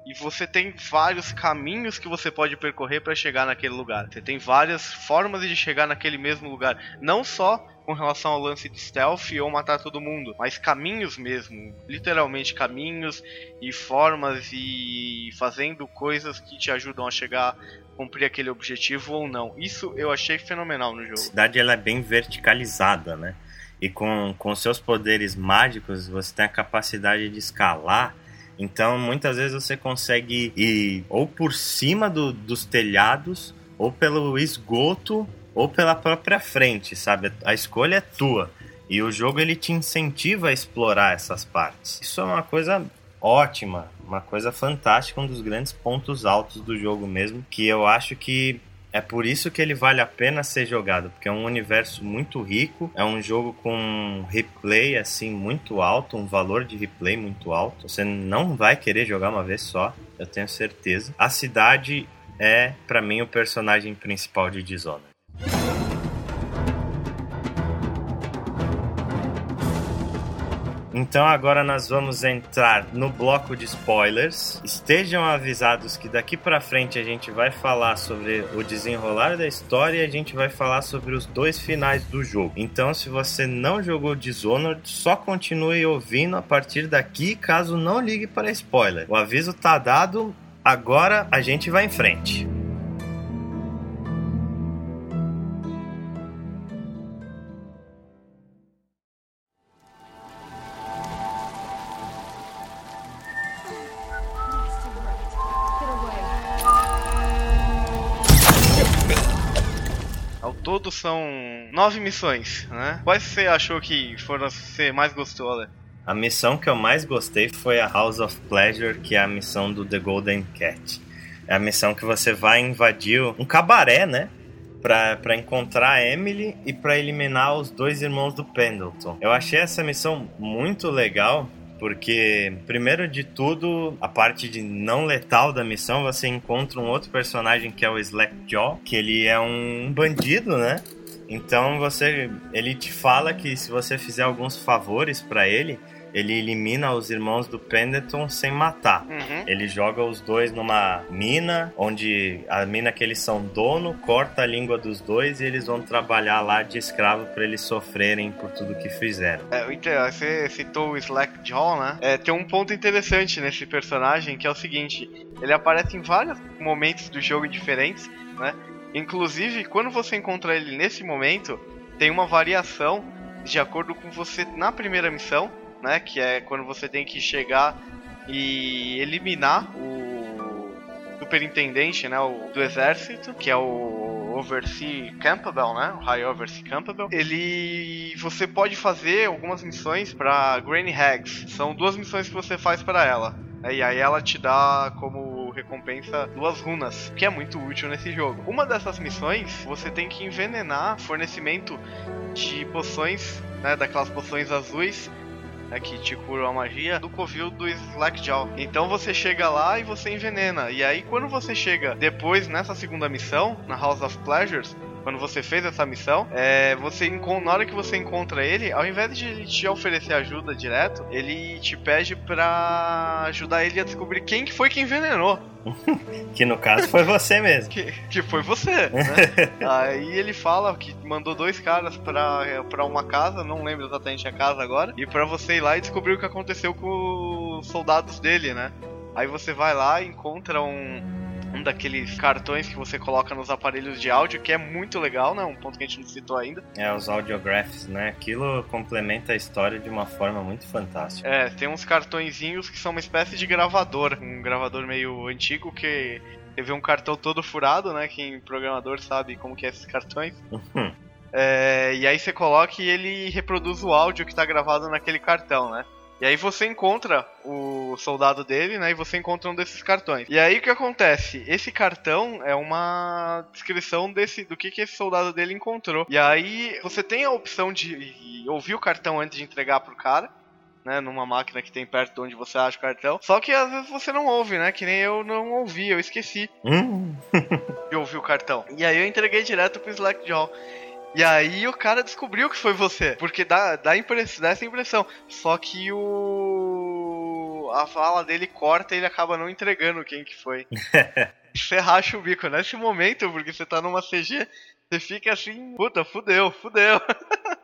E você tem vários caminhos que você pode percorrer para chegar naquele lugar. Você tem várias formas de chegar naquele mesmo lugar. Não só com relação ao lance de stealth ou matar todo mundo, mas caminhos mesmo, literalmente caminhos e formas e fazendo coisas que te ajudam a chegar cumprir aquele objetivo ou não. Isso eu achei fenomenal no jogo. A cidade ela é bem verticalizada, né? e com, com seus poderes mágicos você tem a capacidade de escalar. Então muitas vezes você consegue ir ou por cima do, dos telhados, ou pelo esgoto, ou pela própria frente, sabe? A escolha é tua. E o jogo ele te incentiva a explorar essas partes. Isso é uma coisa ótima, uma coisa fantástica, um dos grandes pontos altos do jogo mesmo, que eu acho que é por isso que ele vale a pena ser jogado, porque é um universo muito rico, é um jogo com replay assim muito alto, um valor de replay muito alto. Você não vai querer jogar uma vez só, eu tenho certeza. A cidade é para mim o personagem principal de Dishonored. Então agora nós vamos entrar no bloco de spoilers. Estejam avisados que daqui para frente a gente vai falar sobre o desenrolar da história e a gente vai falar sobre os dois finais do jogo. Então se você não jogou Dishonored, só continue ouvindo a partir daqui, caso não ligue para spoiler. O aviso tá dado, agora a gente vai em frente. Todo são nove missões, né? Quais você achou que foram você mais gostou, Ale? A missão que eu mais gostei foi a House of Pleasure, que é a missão do The Golden Cat. É a missão que você vai invadir um cabaré, né? para encontrar a Emily e para eliminar os dois irmãos do Pendleton. Eu achei essa missão muito legal porque, primeiro de tudo, a parte de não letal da missão, você encontra um outro personagem que é o Slackjaw, que ele é um bandido, né? Então você, ele te fala que se você fizer alguns favores para ele, ele elimina os irmãos do Pendleton sem matar. Uhum. Ele joga os dois numa mina, onde a mina que eles são dono, corta a língua dos dois e eles vão trabalhar lá de escravo para eles sofrerem por tudo que fizeram. É, então, você citou o Slackjaw, né? É, tem um ponto interessante nesse personagem que é o seguinte: ele aparece em vários momentos do jogo diferentes, né? Inclusive, quando você encontra ele nesse momento, tem uma variação de acordo com você na primeira missão né? Que é quando você tem que chegar e eliminar o superintendente, né? O, do exército, que é o Oversea Campbell, né? O High Oversea Campbell. Ele, você pode fazer algumas missões para Granny Hags. São duas missões que você faz para ela. Né, e aí ela te dá como recompensa duas runas, que é muito útil nesse jogo. Uma dessas missões, você tem que envenenar fornecimento de poções, né, daquelas poções azuis né, que te cura a magia, do covil do Slackjaw. Então você chega lá e você envenena. E aí quando você chega depois nessa segunda missão, na House of Pleasures, quando você fez essa missão, é, você na hora que você encontra ele, ao invés de ele te oferecer ajuda direto, ele te pede pra ajudar ele a descobrir quem que foi que envenenou. <laughs> que no caso foi você mesmo. que, que foi você, né? <laughs> Aí ele fala que mandou dois caras pra, pra uma casa, não lembro exatamente a casa agora, e pra você ir lá e descobrir o que aconteceu com os soldados dele, né? Aí você vai lá e encontra um, um daqueles cartões que você coloca nos aparelhos de áudio, que é muito legal, né? Um ponto que a gente não citou ainda. É, os audiographs, né? Aquilo complementa a história de uma forma muito fantástica. É, tem uns cartõezinhos que são uma espécie de gravador, um gravador meio antigo que teve um cartão todo furado, né? Quem programador sabe como que é esses cartões. Uhum. É, e aí você coloca e ele reproduz o áudio que está gravado naquele cartão, né? E aí você encontra o soldado dele, né? E você encontra um desses cartões. E aí o que acontece? Esse cartão é uma descrição desse do que, que esse soldado dele encontrou. E aí você tem a opção de ouvir o cartão antes de entregar pro cara. Né, numa máquina que tem perto de onde você acha o cartão. Só que às vezes você não ouve, né? Que nem eu não ouvi, eu esqueci hum? <laughs> de ouvir o cartão. E aí eu entreguei direto pro Slackjaw. E aí o cara descobriu que foi você. Porque dá, dá, impress, dá essa impressão. Só que o. A fala dele corta e ele acaba não entregando quem que foi. <laughs> você racha o bico nesse momento, porque você tá numa CG, você fica assim, puta, fudeu, fudeu.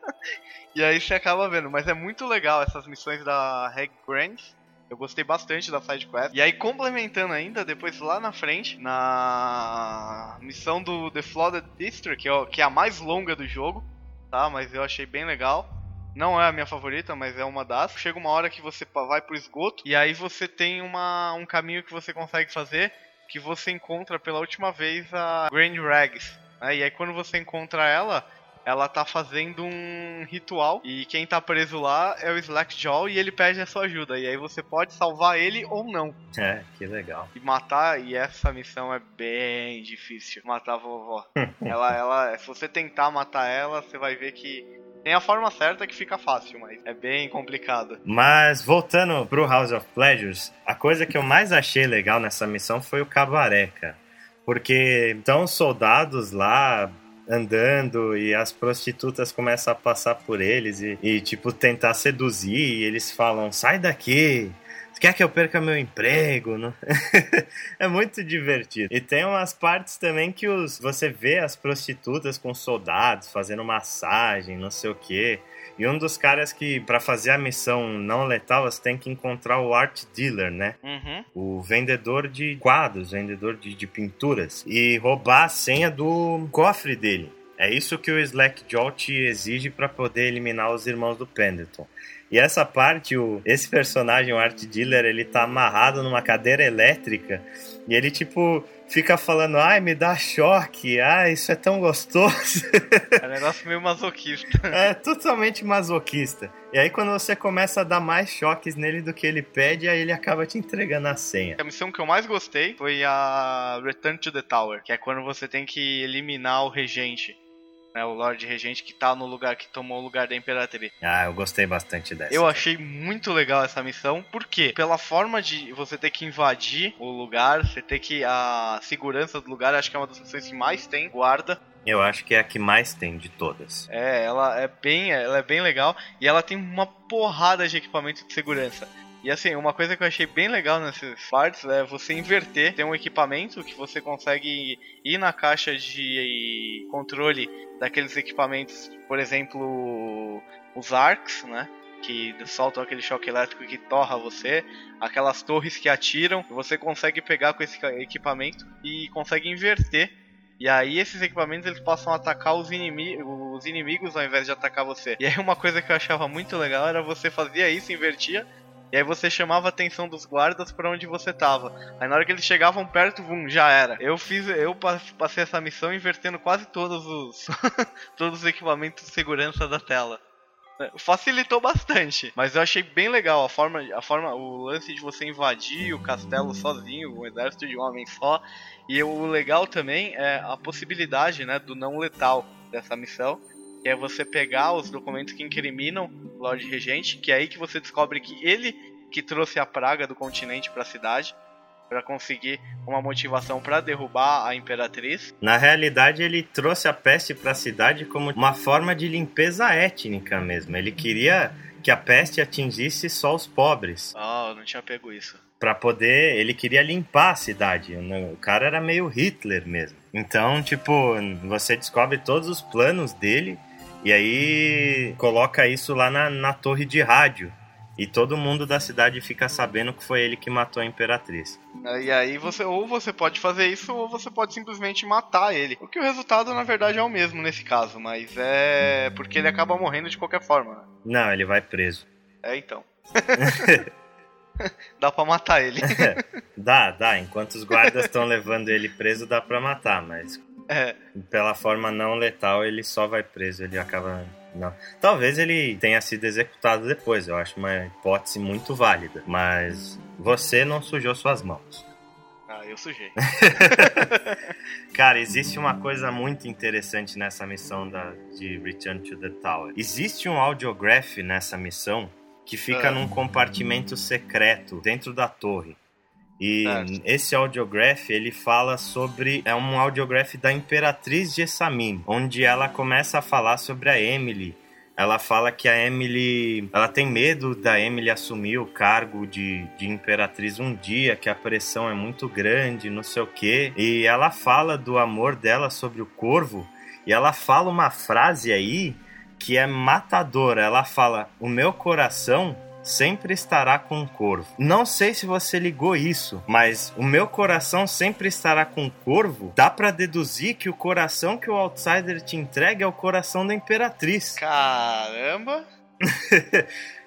<laughs> e aí você acaba vendo. Mas é muito legal essas missões da Reg Grants eu gostei bastante da side quest. E aí, complementando ainda, depois lá na frente, na missão do The Flooded District, que é, que é a mais longa do jogo, tá? Mas eu achei bem legal. Não é a minha favorita, mas é uma das. Chega uma hora que você vai pro esgoto e aí você tem uma, um caminho que você consegue fazer que você encontra pela última vez a Grand Rags. Né? E aí quando você encontra ela, ela tá fazendo um ritual e quem tá preso lá é o Slackjaw e ele pede a sua ajuda. E aí você pode salvar ele ou não. É, que legal. E matar, e essa missão é bem difícil. Matar a vovó. <laughs> ela, ela, se você tentar matar ela, você vai ver que tem a forma certa que fica fácil, mas é bem complicado. Mas voltando pro House of Pleasures, a coisa que eu mais achei legal nessa missão foi o cabaré, cara. Porque estão soldados lá andando e as prostitutas começam a passar por eles e, e tipo, tentar seduzir e eles falam, sai daqui, quer que eu perca meu emprego? Não? <laughs> é muito divertido. E tem umas partes também que os, você vê as prostitutas com soldados fazendo massagem, não sei o que. E um dos caras que, para fazer a missão não letal, você tem que encontrar o art dealer, né? Uhum. O vendedor de quadros, vendedor de, de pinturas. E roubar a senha do cofre dele. É isso que o Slackjaw te exige para poder eliminar os irmãos do Pendleton. E essa parte, o, esse personagem, o Art Dealer, ele tá amarrado numa cadeira elétrica e ele, tipo, fica falando, ai, me dá choque, ai, isso é tão gostoso. <laughs> É um negócio meio masoquista. É totalmente masoquista. E aí quando você começa a dar mais choques nele do que ele pede, aí ele acaba te entregando a senha. A missão que eu mais gostei foi a Return to the Tower, que é quando você tem que eliminar o regente né, o Lorde Regente que tá no lugar que tomou o lugar da Imperatriz. Ah, eu gostei bastante dessa. Eu achei muito legal essa missão, porque pela forma de você ter que invadir o lugar, você ter que a segurança do lugar, acho que é uma das missões que mais tem guarda. Eu acho que é a que mais tem de todas. É, ela é bem, ela é bem legal e ela tem uma porrada de equipamento de segurança. E assim, uma coisa que eu achei bem legal nesses parts é você inverter. Tem um equipamento que você consegue ir na caixa de controle daqueles equipamentos, por exemplo, os arcs, né? Que soltam aquele choque elétrico que torra você, aquelas torres que atiram, você consegue pegar com esse equipamento e consegue inverter e aí esses equipamentos eles passam a atacar os, inimi os inimigos ao invés de atacar você. E aí uma coisa que eu achava muito legal era você fazia isso, invertia, e aí você chamava a atenção dos guardas para onde você tava. Aí na hora que eles chegavam perto, vum, já era. Eu fiz, eu passei essa missão invertendo quase todos os <laughs> todos os equipamentos de segurança da tela. Facilitou bastante, mas eu achei bem legal a forma, a forma, o lance de você invadir o castelo sozinho, um exército de um homem só. E o legal também é a possibilidade, né, do não letal dessa missão que é você pegar os documentos que incriminam o Lorde Regente, que é aí que você descobre que ele que trouxe a praga do continente para a cidade para conseguir uma motivação para derrubar a imperatriz. Na realidade, ele trouxe a peste para a cidade como uma forma de limpeza étnica mesmo. Ele queria que a peste atingisse só os pobres. Ah, oh, não tinha pego isso. Para poder, ele queria limpar a cidade. O cara era meio Hitler mesmo. Então, tipo, você descobre todos os planos dele e aí coloca isso lá na, na torre de rádio. E todo mundo da cidade fica sabendo que foi ele que matou a Imperatriz. E aí você ou você pode fazer isso ou você pode simplesmente matar ele. O que o resultado na verdade é o mesmo nesse caso, mas é porque ele acaba morrendo de qualquer forma. Né? Não, ele vai preso. É então. <laughs> dá pra matar ele. <laughs> dá, dá. Enquanto os guardas estão levando ele preso, dá pra matar, mas é. Pela forma não letal, ele só vai preso, ele acaba. Não. Talvez ele tenha sido executado depois, eu acho uma hipótese muito válida. Mas você não sujou suas mãos. Ah, eu sujei. <laughs> Cara, existe uma coisa muito interessante nessa missão da, de Return to the Tower. Existe um audiograph nessa missão que fica ah. num compartimento secreto dentro da torre. E certo. esse audiograph, ele fala sobre... É um audiograph da Imperatriz Jessamine, onde ela começa a falar sobre a Emily. Ela fala que a Emily... Ela tem medo da Emily assumir o cargo de, de Imperatriz um dia, que a pressão é muito grande, não sei o quê. E ela fala do amor dela sobre o Corvo. E ela fala uma frase aí que é matadora. Ela fala: O meu coração sempre estará com o corvo. Não sei se você ligou isso, mas o meu coração sempre estará com o corvo. Dá para deduzir que o coração que o outsider te entrega é o coração da imperatriz. <laughs> Caramba!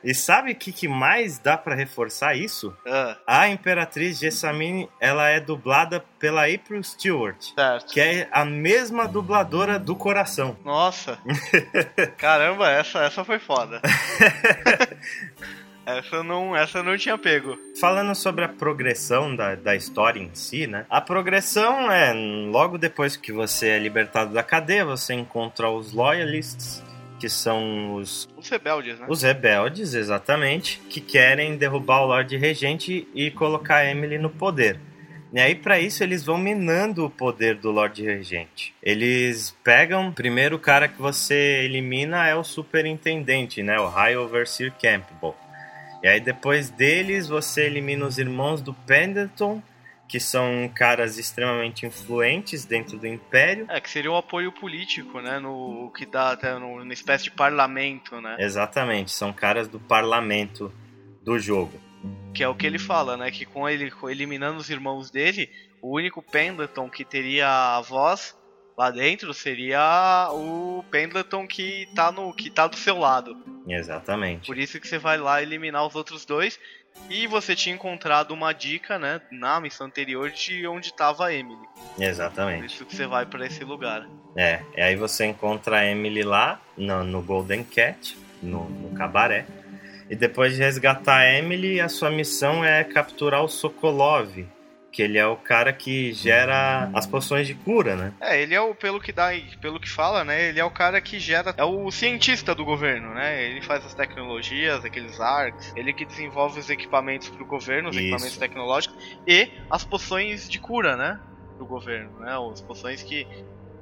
e sabe o que, que mais dá para reforçar isso? Ah, A Imperatriz Jessamine, ela é dublada pela April Stewart, certo. que é a mesma dubladora do Coração. Nossa. <laughs> Caramba, essa, essa foi foda. <laughs> essa não, essa não tinha pego. Falando sobre a progressão da, da história em si, né? A progressão é logo depois que você é libertado da cadeia, você encontra os Loyalists, que são os, Os rebeldes, né? os rebeldes, exatamente, que querem derrubar o Lorde Regente e colocar Emily no poder. E aí, para isso, eles vão minando o poder do Lorde Regente. Eles pegam. Primeiro, o cara que você elimina é o Superintendente, né? O High Overseer Campbell. E aí, depois deles, você elimina os irmãos do Pendleton, que são caras extremamente influentes dentro do Império. É, que seria o apoio político, né? No que dá até numa espécie de parlamento, né? Exatamente, são caras do parlamento do jogo. Que é o que ele fala, né? Que com ele eliminando os irmãos dele, o único Pendleton que teria a voz lá dentro seria o Pendleton que tá, no, que tá do seu lado. Exatamente. Por isso que você vai lá eliminar os outros dois. E você tinha encontrado uma dica, né, na missão anterior de onde tava a Emily. Por Exatamente. isso que você vai pra esse lugar. É, e aí você encontra a Emily lá no, no Golden Cat, no, no cabaré. E depois de resgatar a Emily, a sua missão é capturar o Sokolov, que ele é o cara que gera as poções de cura, né? É, ele é o, pelo que dá, pelo que fala, né, ele é o cara que gera, é o cientista do governo, né? Ele faz as tecnologias, aqueles arcs, ele que desenvolve os equipamentos pro governo, os Isso. equipamentos tecnológicos e as poções de cura, né, do governo, né? As poções que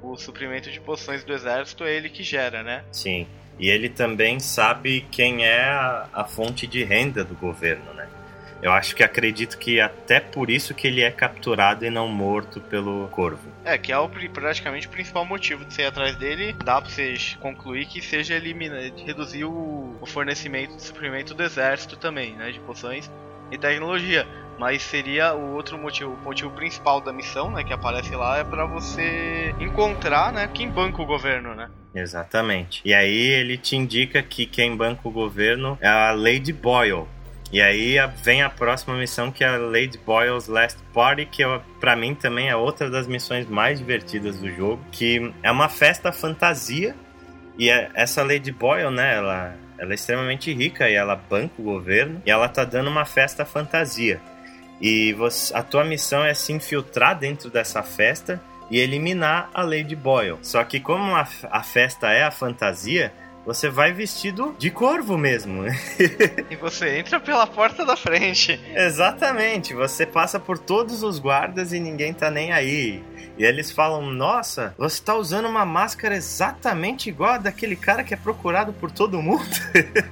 o suprimento de poções do exército é ele que gera, né? Sim. E ele também sabe quem é a, a fonte de renda do governo, né? Eu acho que acredito que até por isso que ele é capturado e não morto pelo corvo. É, que é o, praticamente o principal motivo de você ir atrás dele. Dá pra você concluir que seja eliminar, reduzir o, o fornecimento de suprimento do exército também, né? De poções e tecnologia. Mas seria o outro motivo, o motivo principal da missão, né? Que aparece lá, é pra você encontrar, né? Quem banca o governo, né? Exatamente. E aí ele te indica que quem banca o governo é a Lady Boyle. E aí vem a próxima missão que é a Lady Boyle's Last Party, que é, pra mim também é outra das missões mais divertidas do jogo, que é uma festa fantasia. E é- essa Lady Boyle, né, ela, ela é extremamente rica e ela banca o governo e ela tá dando uma festa fantasia. E você- a tua missão é se infiltrar dentro dessa festa e eliminar a Lady Boyle. Só que como a, a festa é a fantasia, você vai vestido de corvo mesmo. E você entra pela porta da frente. Exatamente, você passa por todos os guardas e ninguém tá nem aí. E eles falam: Nossa, você tá usando uma máscara exatamente igual a daquele cara que é procurado por todo mundo. <laughs>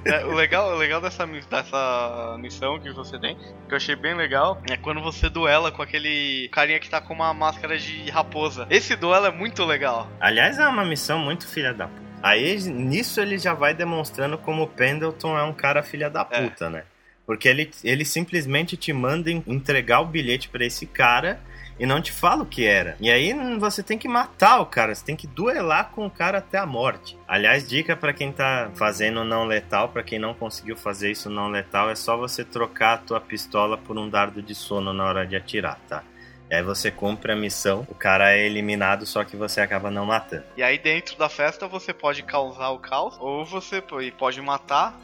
É, o legal, o legal dessa, dessa missão que você tem, que eu achei bem legal, é quando você duela com aquele carinha que tá com uma máscara de raposa. Esse duelo é muito legal. Aliás, é uma missão muito filha da puta. Aí nisso ele já vai demonstrando como o Pendleton é um cara filha da É. puta, né? Porque ele, ele simplesmente te manda en- entregar o bilhete pra esse cara e não te fala o que era. E aí hum, você tem que matar o cara, você tem que duelar com o cara até a morte. Aliás, dica pra quem tá fazendo não letal, pra quem não conseguiu fazer isso não letal, é só você trocar a tua pistola por um dardo de sono na hora de atirar, tá? E aí você cumpre a missão, o cara é eliminado, só que você acaba não matando. E aí dentro da festa você pode causar o caos, ou você po- pode matar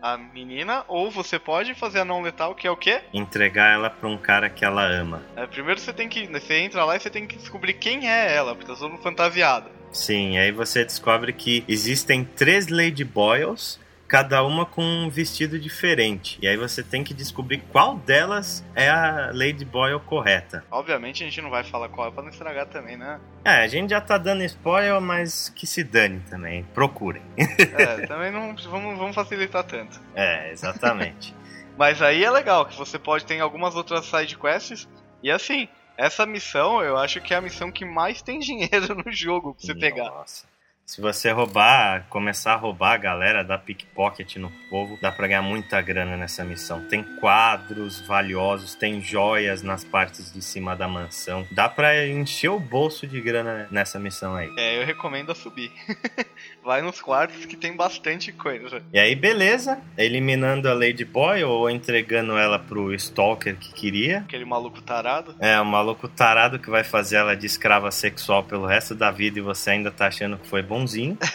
a menina, ou você pode fazer a não letal, que é o quê? entregar ela pra um cara que ela ama. É, primeiro você tem que. Você entra lá e você tem que descobrir quem é ela, porque tá todo fantasiado. Sim, aí você descobre que existem três Lady Boyles, cada uma com um vestido diferente. E aí você tem que descobrir qual delas é a Lady Boyle correta. Obviamente a gente não vai falar qual é pra não estragar também, né? É, a gente já tá dando spoiler, mas que se dane também. Procurem. <laughs> É, também não vamos, vamos facilitar tanto. É, exatamente. <laughs> Mas aí é legal, que você pode ter algumas outras side quests. E assim, essa missão eu acho que é a missão que mais tem dinheiro no jogo pra você pegar. Se você roubar, começar a roubar a galera, dar pickpocket no povo, dá pra ganhar muita grana nessa missão. Tem quadros valiosos, tem joias nas partes de cima da mansão. Dá pra encher o bolso de grana nessa missão aí. É, eu recomendo a subir. <laughs> Vai nos quartos que tem bastante coisa. E aí, beleza. Eliminando a Lady Boy ou entregando ela pro Stalker que queria. Aquele maluco tarado. É, o maluco tarado que vai fazer ela de escrava sexual pelo resto da vida e você ainda tá achando que foi bonzinho. <laughs>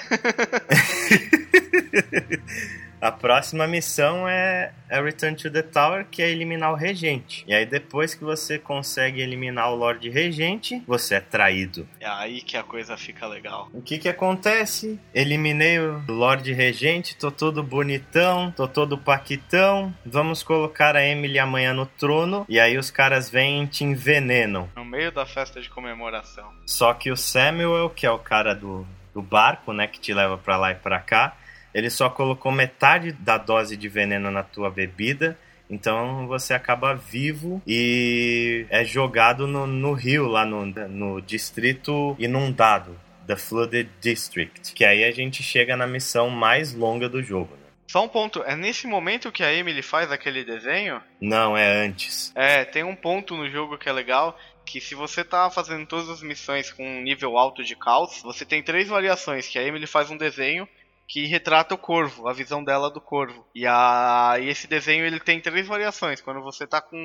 A próxima missão é, é Return to the Tower, que é eliminar o regente. E aí, depois que você consegue eliminar o Lorde Regente, você é traído. É aí que a coisa fica legal. O que que acontece? Eliminei o Lorde Regente, tô todo bonitão, tô todo paquitão. Vamos colocar a Emily amanhã no trono. E aí, os caras vêm e te envenenam. No meio da festa de comemoração. Só que o Samuel, que é o cara do, do barco, né, que te leva pra lá e pra cá, ele só colocou metade da dose de veneno na tua bebida. Então você acaba vivo e é jogado no, no rio, lá no, no distrito inundado, The Flooded District. Que aí a gente chega na missão mais longa do jogo. Né? Só um ponto, é nesse momento que a Emily faz aquele desenho? Não, é antes. É, tem um ponto no jogo que é legal, que se você tá fazendo todas as missões com um nível alto de caos, você tem três variações, que a Emily faz um desenho que retrata o corvo, a visão dela do corvo. E, a, e esse desenho ele tem três variações. Quando você tá com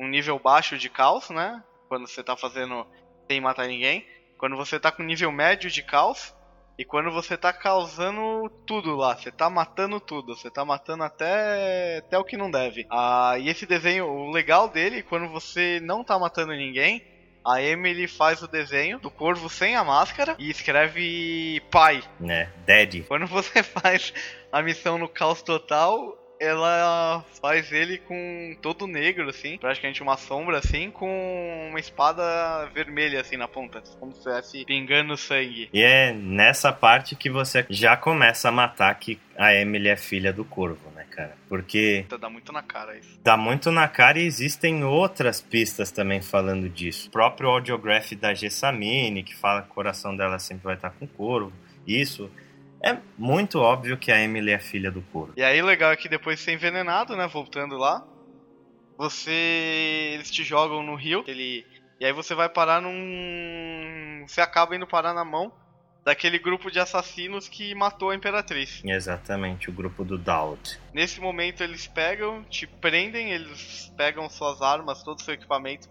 um nível baixo de caos, né? Quando você tá fazendo sem matar ninguém. Quando você tá com nível médio de caos. E quando você tá causando tudo lá, você tá matando tudo, você tá matando até, até o que não deve. Ah, e esse desenho, o legal dele, quando você não tá matando ninguém, a Emily faz o desenho do corvo sem a máscara e escreve pai. Né, daddy. Quando você <laughs> faz a missão no caos total, ela faz ele com todo negro, assim, praticamente uma sombra, assim, com uma espada vermelha, assim, na ponta, como se estivesse pingando sangue. E é nessa parte que você já começa a matar que a Emily é filha do corvo, né, cara? Porque. Dá muito na cara isso. Dá muito na cara e existem outras pistas também falando disso. O próprio audiograph da Gessamine, que fala que o coração dela sempre vai estar com o corvo. Isso. É muito óbvio que a Emily é filha do corvo. E aí, legal é que depois de ser envenenado, né? Voltando lá, você. Eles te jogam no rio. Ele... E aí você vai parar num. Você acaba indo parar na mão daquele grupo de assassinos que matou a Imperatriz. Exatamente, o grupo do Daud. Nesse momento eles pegam, te prendem, eles pegam suas armas, todo o seu equipamento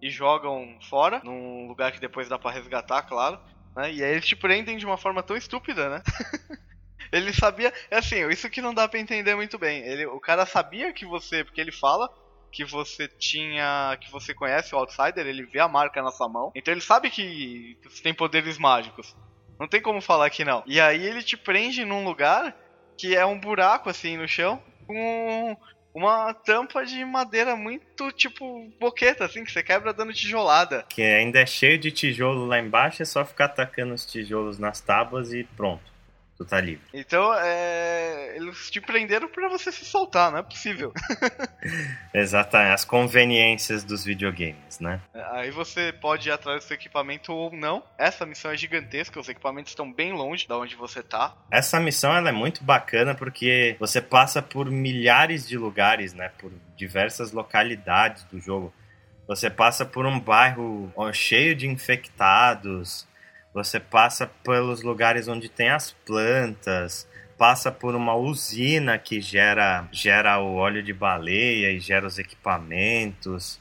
e jogam fora, num lugar que depois dá para resgatar, claro. Né? E aí eles te prendem de uma forma tão estúpida, né? <laughs> ele sabia. É assim, isso que não dá para entender muito bem. Ele, o cara sabia que você. Porque ele fala que você tinha. que você conhece o Outsider, ele vê a marca na sua mão. Então ele sabe que você tem poderes mágicos. Não tem como falar que não. E aí ele te prende num lugar que é um buraco assim no chão, com uma tampa de madeira muito tipo boqueta, assim, que você quebra dando tijolada. Que ainda é cheio de tijolo lá embaixo, é só ficar atacando os tijolos nas tábuas e pronto tu tá livre. Então, é... eles te prenderam para você se soltar, não é possível. <laughs> Exatamente, as conveniências dos videogames, né? Aí você pode ir atrás do seu equipamento ou não. Essa missão é gigantesca, os equipamentos estão bem longe da onde você tá. Essa missão ela é muito bacana porque você passa por milhares de lugares, né? Por diversas localidades do jogo. Você passa por um bairro cheio de infectados, você passa pelos lugares onde tem as plantas, passa por uma usina que gera, gera o óleo de baleia e gera os equipamentos.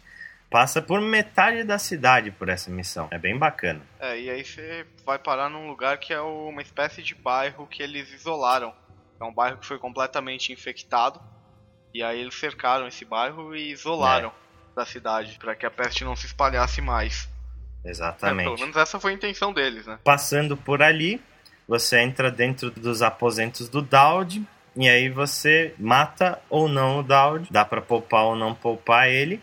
Passa por metade da cidade por essa missão. É bem bacana. É, e aí você vai parar num lugar que é uma espécie de bairro que eles isolaram. É um bairro que foi completamente infectado. E aí eles cercaram esse bairro e isolaram é. da cidade para que a peste não se espalhasse mais. Exatamente. É, pelo menos essa foi a intenção deles, né? Passando por ali, você entra dentro dos aposentos do Daud. E aí você mata ou não o Daud. Dá para poupar ou não poupar ele.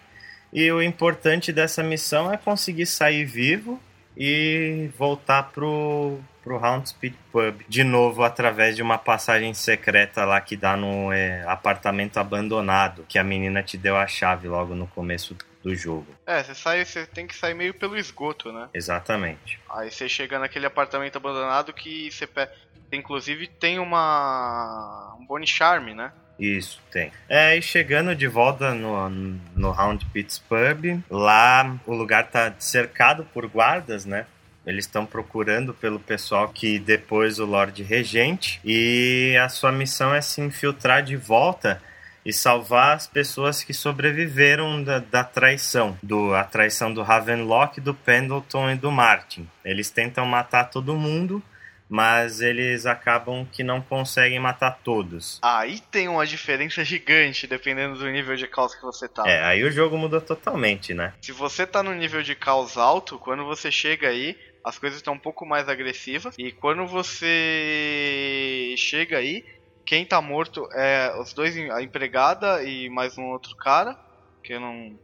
E o importante dessa missão é conseguir sair vivo e voltar pro, pro Speed Pub de novo através de uma passagem secreta lá que dá no é, apartamento abandonado que a menina te deu a chave logo no começo do jogo. É, você sai, você tem que sair meio pelo esgoto, né? Exatamente. Aí você chega naquele apartamento abandonado que você pe... inclusive tem uma um Bonnie Charme, né? Isso, tem. É, e chegando de volta no, no Round Pits Pub, lá o lugar tá cercado por guardas, né? Eles estão procurando pelo pessoal que depois o Lorde Regente e a sua missão é se infiltrar de volta e salvar as pessoas que sobreviveram da, da traição, do, a traição do Ravenlock, do Pendleton e do Martin. Eles tentam matar todo mundo, mas eles acabam que não conseguem matar todos. Aí tem uma diferença gigante dependendo do nível de caos que você tá. É, aí o jogo muda totalmente, né? Se você tá no nível de caos alto, quando você chega aí, as coisas estão um pouco mais agressivas. E quando você chega aí, quem tá morto é os dois, a empregada e mais um outro cara, que não.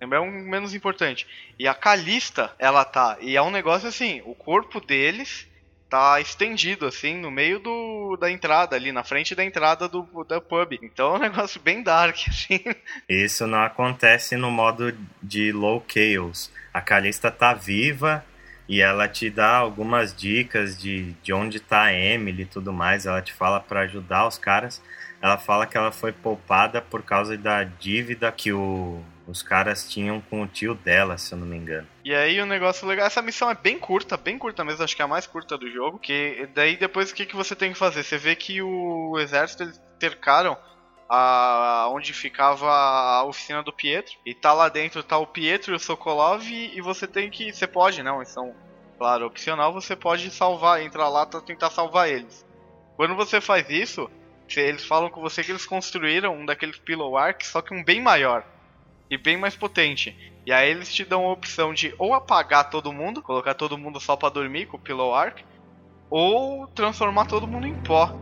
É um menos importante. E a Calista, ela tá. E é um negócio assim: o corpo deles tá estendido, assim, no meio do, da entrada, ali na frente da entrada do, da pub. Então é um negócio bem dark, <laughs> assim. Isso não acontece no modo de low chaos. A Calista tá viva e ela te dá algumas dicas de, de onde tá a Emily e tudo mais. Ela te fala para ajudar os caras. Ela fala que ela foi poupada por causa da dívida que o, os caras tinham com o tio dela, se eu não me engano. E aí o negócio legal, essa missão é bem curta, bem curta mesmo, acho que é a mais curta do jogo. Que daí depois o que, que você tem que fazer? Você vê que o exército eles cercaram a, onde ficava a oficina do Pietro. E tá lá dentro, tá o Pietro e o Sokolov. E você tem que. Você pode, não, são, claro, opcional, você pode salvar, entrar lá pra tentar salvar eles. Quando você faz isso, eles falam com você que eles construíram um daqueles Pillow Arcs, só que um bem maior e bem mais potente. E aí eles te dão a opção de ou apagar todo mundo, colocar todo mundo só para dormir com o Pillow Arc, ou transformar todo mundo em pó.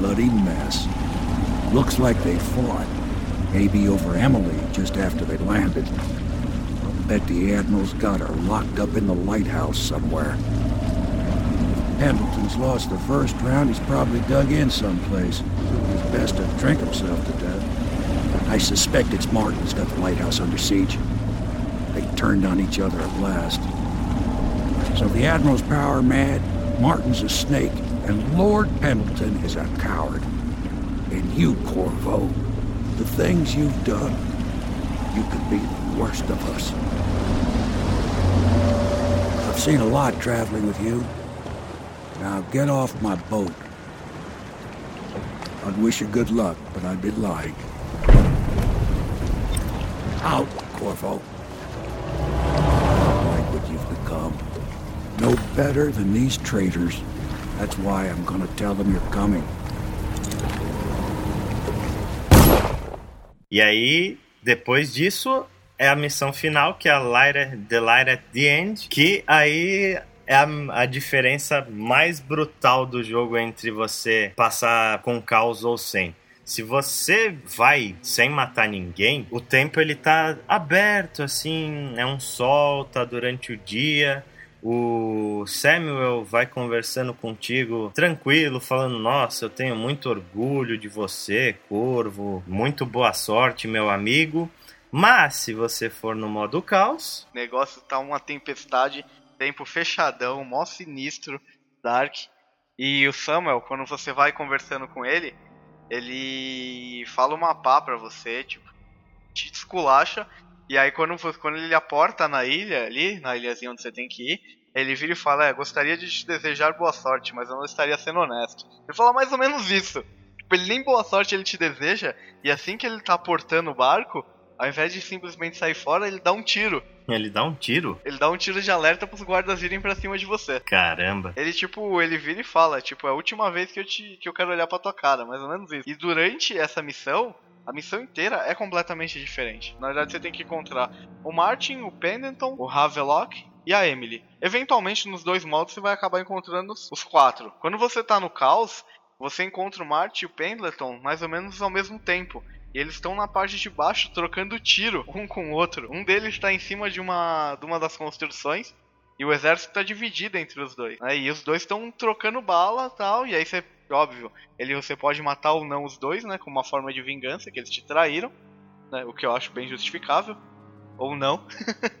Bloody mess. Looks like they fought. Maybe over Emily just after they landed. I'll bet the Admiral's got her locked up in the lighthouse somewhere. If Pendleton's lost the first round, he's probably dug in someplace. It's best to drink himself to death. I suspect it's Martin's got the lighthouse under siege. They turned on each other at last. So the Admiral's power mad, Martin's a snake, and Lord Pendleton is a coward. And you, Corvo, the things you've done, you could be the worst of us. I've seen a lot traveling with you. Now get off my boat. I'd wish you good luck, but I'd be lying. Out, Corvo. Like what you've become. No better than these traitors. That's why I'm gonna tell them you're coming. E aí, depois disso, é a missão final, que é a Light, The Light at the End, que aí é a, a, diferença mais brutal do jogo entre você passar com caos ou sem. Se você vai sem matar ninguém, o tempo ele tá aberto, assim, é um sol, tá durante o dia. O Samuel vai conversando contigo tranquilo, falando: Nossa, eu tenho muito orgulho de você, Corvo, muito boa sorte, meu amigo. Mas se você for no modo caos. O negócio tá uma tempestade, tempo fechadão, mó sinistro, dark. E o Samuel, quando você vai conversando com ele, ele fala uma pá pra você, tipo, te esculacha e aí quando, quando ele aporta na ilha ali, na ilhazinha onde você tem que ir, ele vira e fala, é, gostaria de te desejar boa sorte, mas eu não estaria sendo honesto. Ele fala mais ou menos isso. Tipo, ele nem boa sorte ele te deseja, e assim que ele tá aportando o barco, ao invés de simplesmente sair fora, ele dá um tiro. Ele dá um tiro? Ele dá um tiro de alerta pros guardas virem pra cima de você. Caramba. Ele, tipo, ele vira e fala, tipo, é a última vez que eu, te, que eu quero olhar pra tua cara, mais ou menos isso. E durante essa missão, a missão inteira é completamente diferente. Na verdade, você tem que encontrar o Martin, o Pendleton, o Havelock e a Emily. Eventualmente, nos dois modos, você vai acabar encontrando os quatro. Quando você tá no caos, você encontra o Martin e o Pendleton mais ou menos ao mesmo tempo. E eles estão na parte de baixo trocando tiro um com o outro. Um deles está em cima de uma, de uma das construções E o exército tá dividido entre os dois. Né? E os dois estão trocando bala tal. E aí você, óbvio, ele, você pode matar ou não os dois, né? Com uma forma de vingança, que eles te traíram. Né? O que eu acho bem justificável. Ou não. <laughs>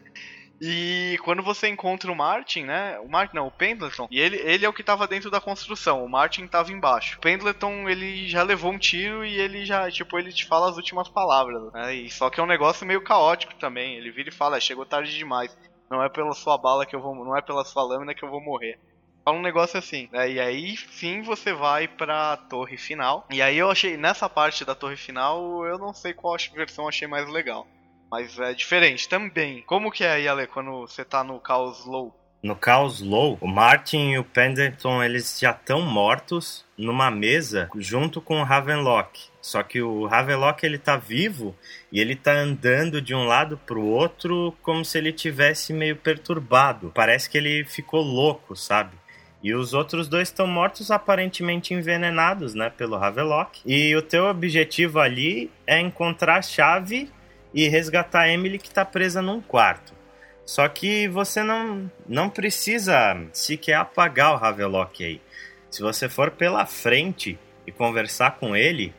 E quando você encontra o Martin, né? O Martin não, o Pendleton, e ele, ele é o que tava dentro da construção, o Martin tava embaixo. O Pendleton, ele já levou um tiro e ele já, tipo, ele te fala as últimas palavras, né? E só que é um negócio meio caótico também. Ele vira e fala, é, chegou tarde demais. Não é pela sua bala que eu vou, não é pela sua lâmina que eu vou morrer. Fala um negócio assim, né? E aí sim você vai pra torre final. E aí eu achei, nessa parte da torre final, eu não sei qual versão eu achei mais legal. Mas é diferente também. Como que é aí, quando você tá no Caos Low? No Caos Low, o Martin e o Pendleton eles já estão mortos numa mesa junto com o Ravenlock. Só que o Ravenlock ele tá vivo e ele tá andando de um lado pro outro como se ele tivesse meio perturbado. Parece que ele ficou louco, sabe? E os outros dois estão mortos, aparentemente envenenados, né, pelo Ravenlock. E o teu objetivo ali é encontrar a chave e resgatar a Emily que está presa num quarto. Só que você não, não precisa sequer apagar o Havelock aí. Se você for pela frente e conversar com ele,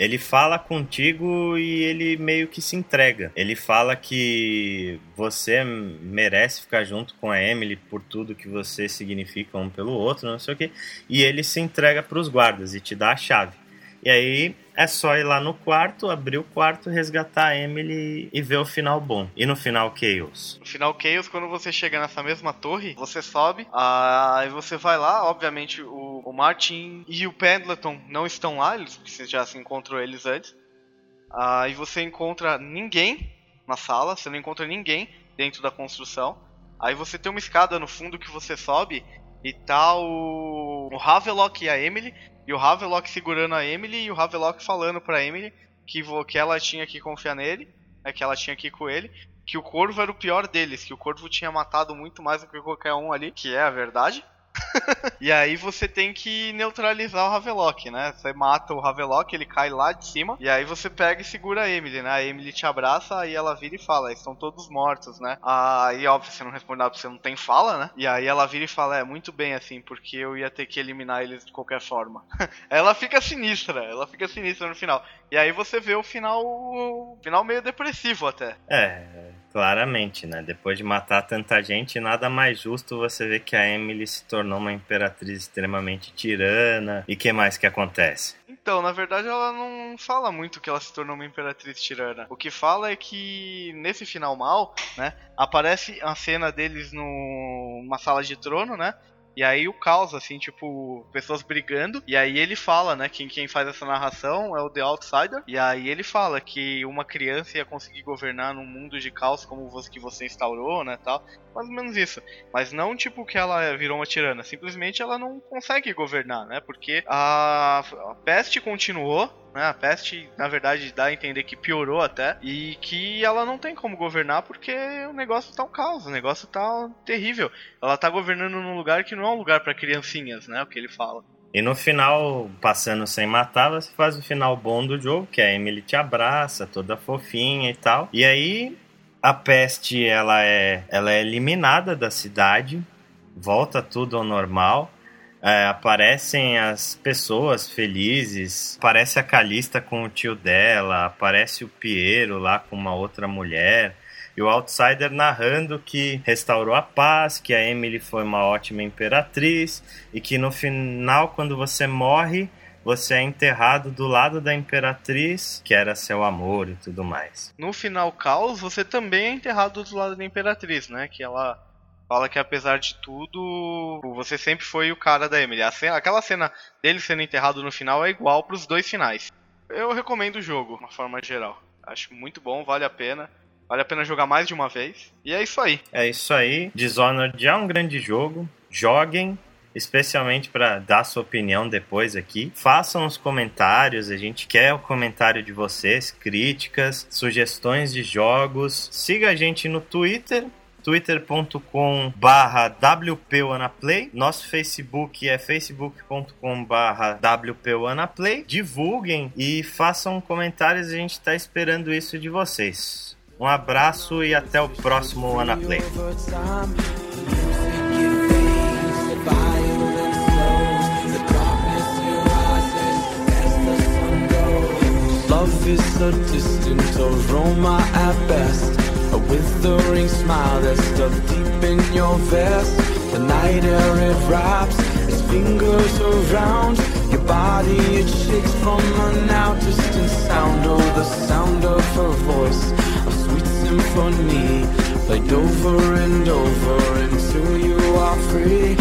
ele fala contigo e ele meio que se entrega. Ele fala que você merece ficar junto com a Emily por tudo que você significa um pelo outro, não sei o que. E ele se entrega para os guardas e te dá a chave. E aí é só ir lá no quarto, abrir o quarto, resgatar a Emily e ver o final bom. E no final Chaos? No final Chaos, quando você chega nessa mesma torre, você sobe, aí você vai lá, obviamente o, o Martin e o Pendleton não estão lá, eles, você já se encontrou eles antes. Aí você encontra ninguém na sala, você não encontra ninguém dentro da construção. Aí você tem uma escada no fundo que você sobe e tá o, o Havelock e a Emily e o Havelock segurando a Emily e o Havelock falando pra Emily que, que ela tinha que confiar nele, né, que ela tinha que ir com ele, que o Corvo era o pior deles, que o Corvo tinha matado muito mais do que qualquer um ali, que é a verdade. <laughs> e aí você tem que neutralizar o Havelock, né? Você mata o Havelock, ele cai lá de cima, e aí você pega e segura a Emily, né? A Emily te abraça, aí ela vira e fala, estão todos mortos, né? Aí, óbvio, você não responde nada porque você não tem fala, né? E aí ela vira e fala, é, muito bem, assim, porque eu ia ter que eliminar eles de qualquer forma. <laughs> ela fica sinistra, ela fica sinistra no final. E aí você vê o final, o final meio depressivo até. É, Claramente, né? Depois de matar tanta gente, nada mais justo você ver que a Emily se tornou uma imperatriz extremamente tirana. E que mais que acontece? Então, na verdade, ela não fala muito que ela se tornou uma imperatriz tirana. O que fala é que nesse final mal, né, aparece a cena deles numa sala de trono, né? E aí o caos, assim, tipo, pessoas brigando. E aí ele fala, né? Quem, quem faz essa narração é o The Outsider. E aí ele fala que uma criança ia conseguir governar num mundo de caos como o que você instaurou, né? Tal. Mais ou menos isso. Mas não tipo que ela virou uma tirana. Simplesmente ela não consegue governar, né? Porque a, a peste continuou né? A peste, na verdade, dá a entender que piorou até e que ela não tem como governar porque o negócio tá um caos, o negócio tá terrível. Ela tá governando num lugar que não é um lugar para criancinhas, né? O que ele fala. E no final, passando sem matar, você faz o final bom do jogo, que a Emily te abraça, toda fofinha e tal. E aí a peste ela é, ela é eliminada da cidade, volta tudo ao normal. É, aparecem as pessoas felizes, aparece a Calista com o tio dela, aparece o Piero lá com uma outra mulher. E o Outsider narrando que restaurou a paz, que a Emily foi uma ótima imperatriz e que no final, quando você morre, você é enterrado do lado da imperatriz, que era seu amor e tudo mais. No final Caos, você também é enterrado do lado da imperatriz, né? Que ela fala que apesar de tudo, você sempre foi o cara da Emily. Cena, aquela cena dele sendo enterrado no final é igual para os dois finais. Eu recomendo o jogo, de uma forma geral. Acho muito bom, vale a pena. Vale a pena jogar mais de uma vez. E é isso aí. É isso aí. Dishonored é um grande jogo. Joguem, especialmente para dar sua opinião depois aqui. Façam os comentários, a gente quer o comentário de vocês, críticas, sugestões de jogos. Siga a gente no Twitter, twitter.com barra wpanaplay, nosso Facebook é facebook.com barra wpanaplay, divulguem e façam comentários, a gente está esperando isso de vocês. Um abraço e até o próximo Anaplay. Love is distant at best A withering smile that's stuck deep in your vest. The night air it wraps its fingers around your body. It shakes from a now distant sound. Oh, the sound of her voice, a sweet symphony, played over and over until you are free.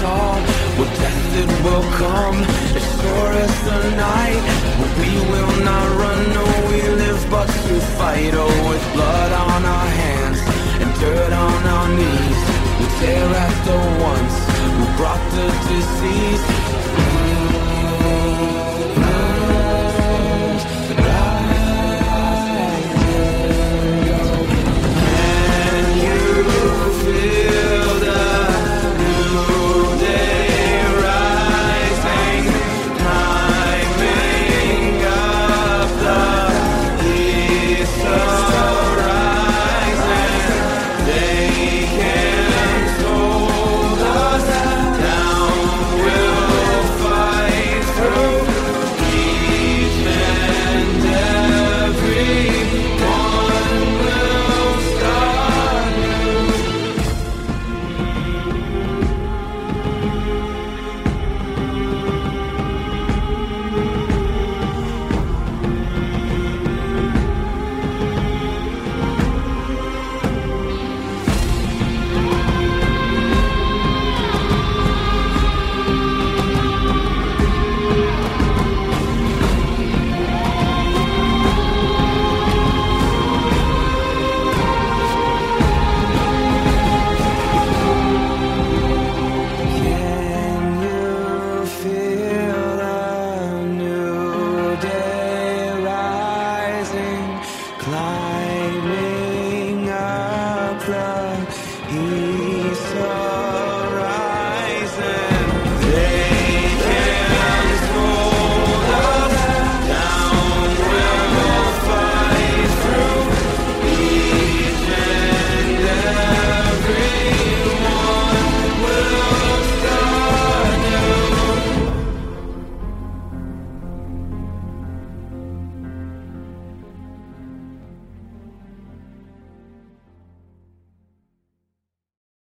song Well, death it will come. As sure as the night But we will not run, no we live but to fight Oh, with blood on our hands And dirt on our knees. We tear at the ones Who brought the disease.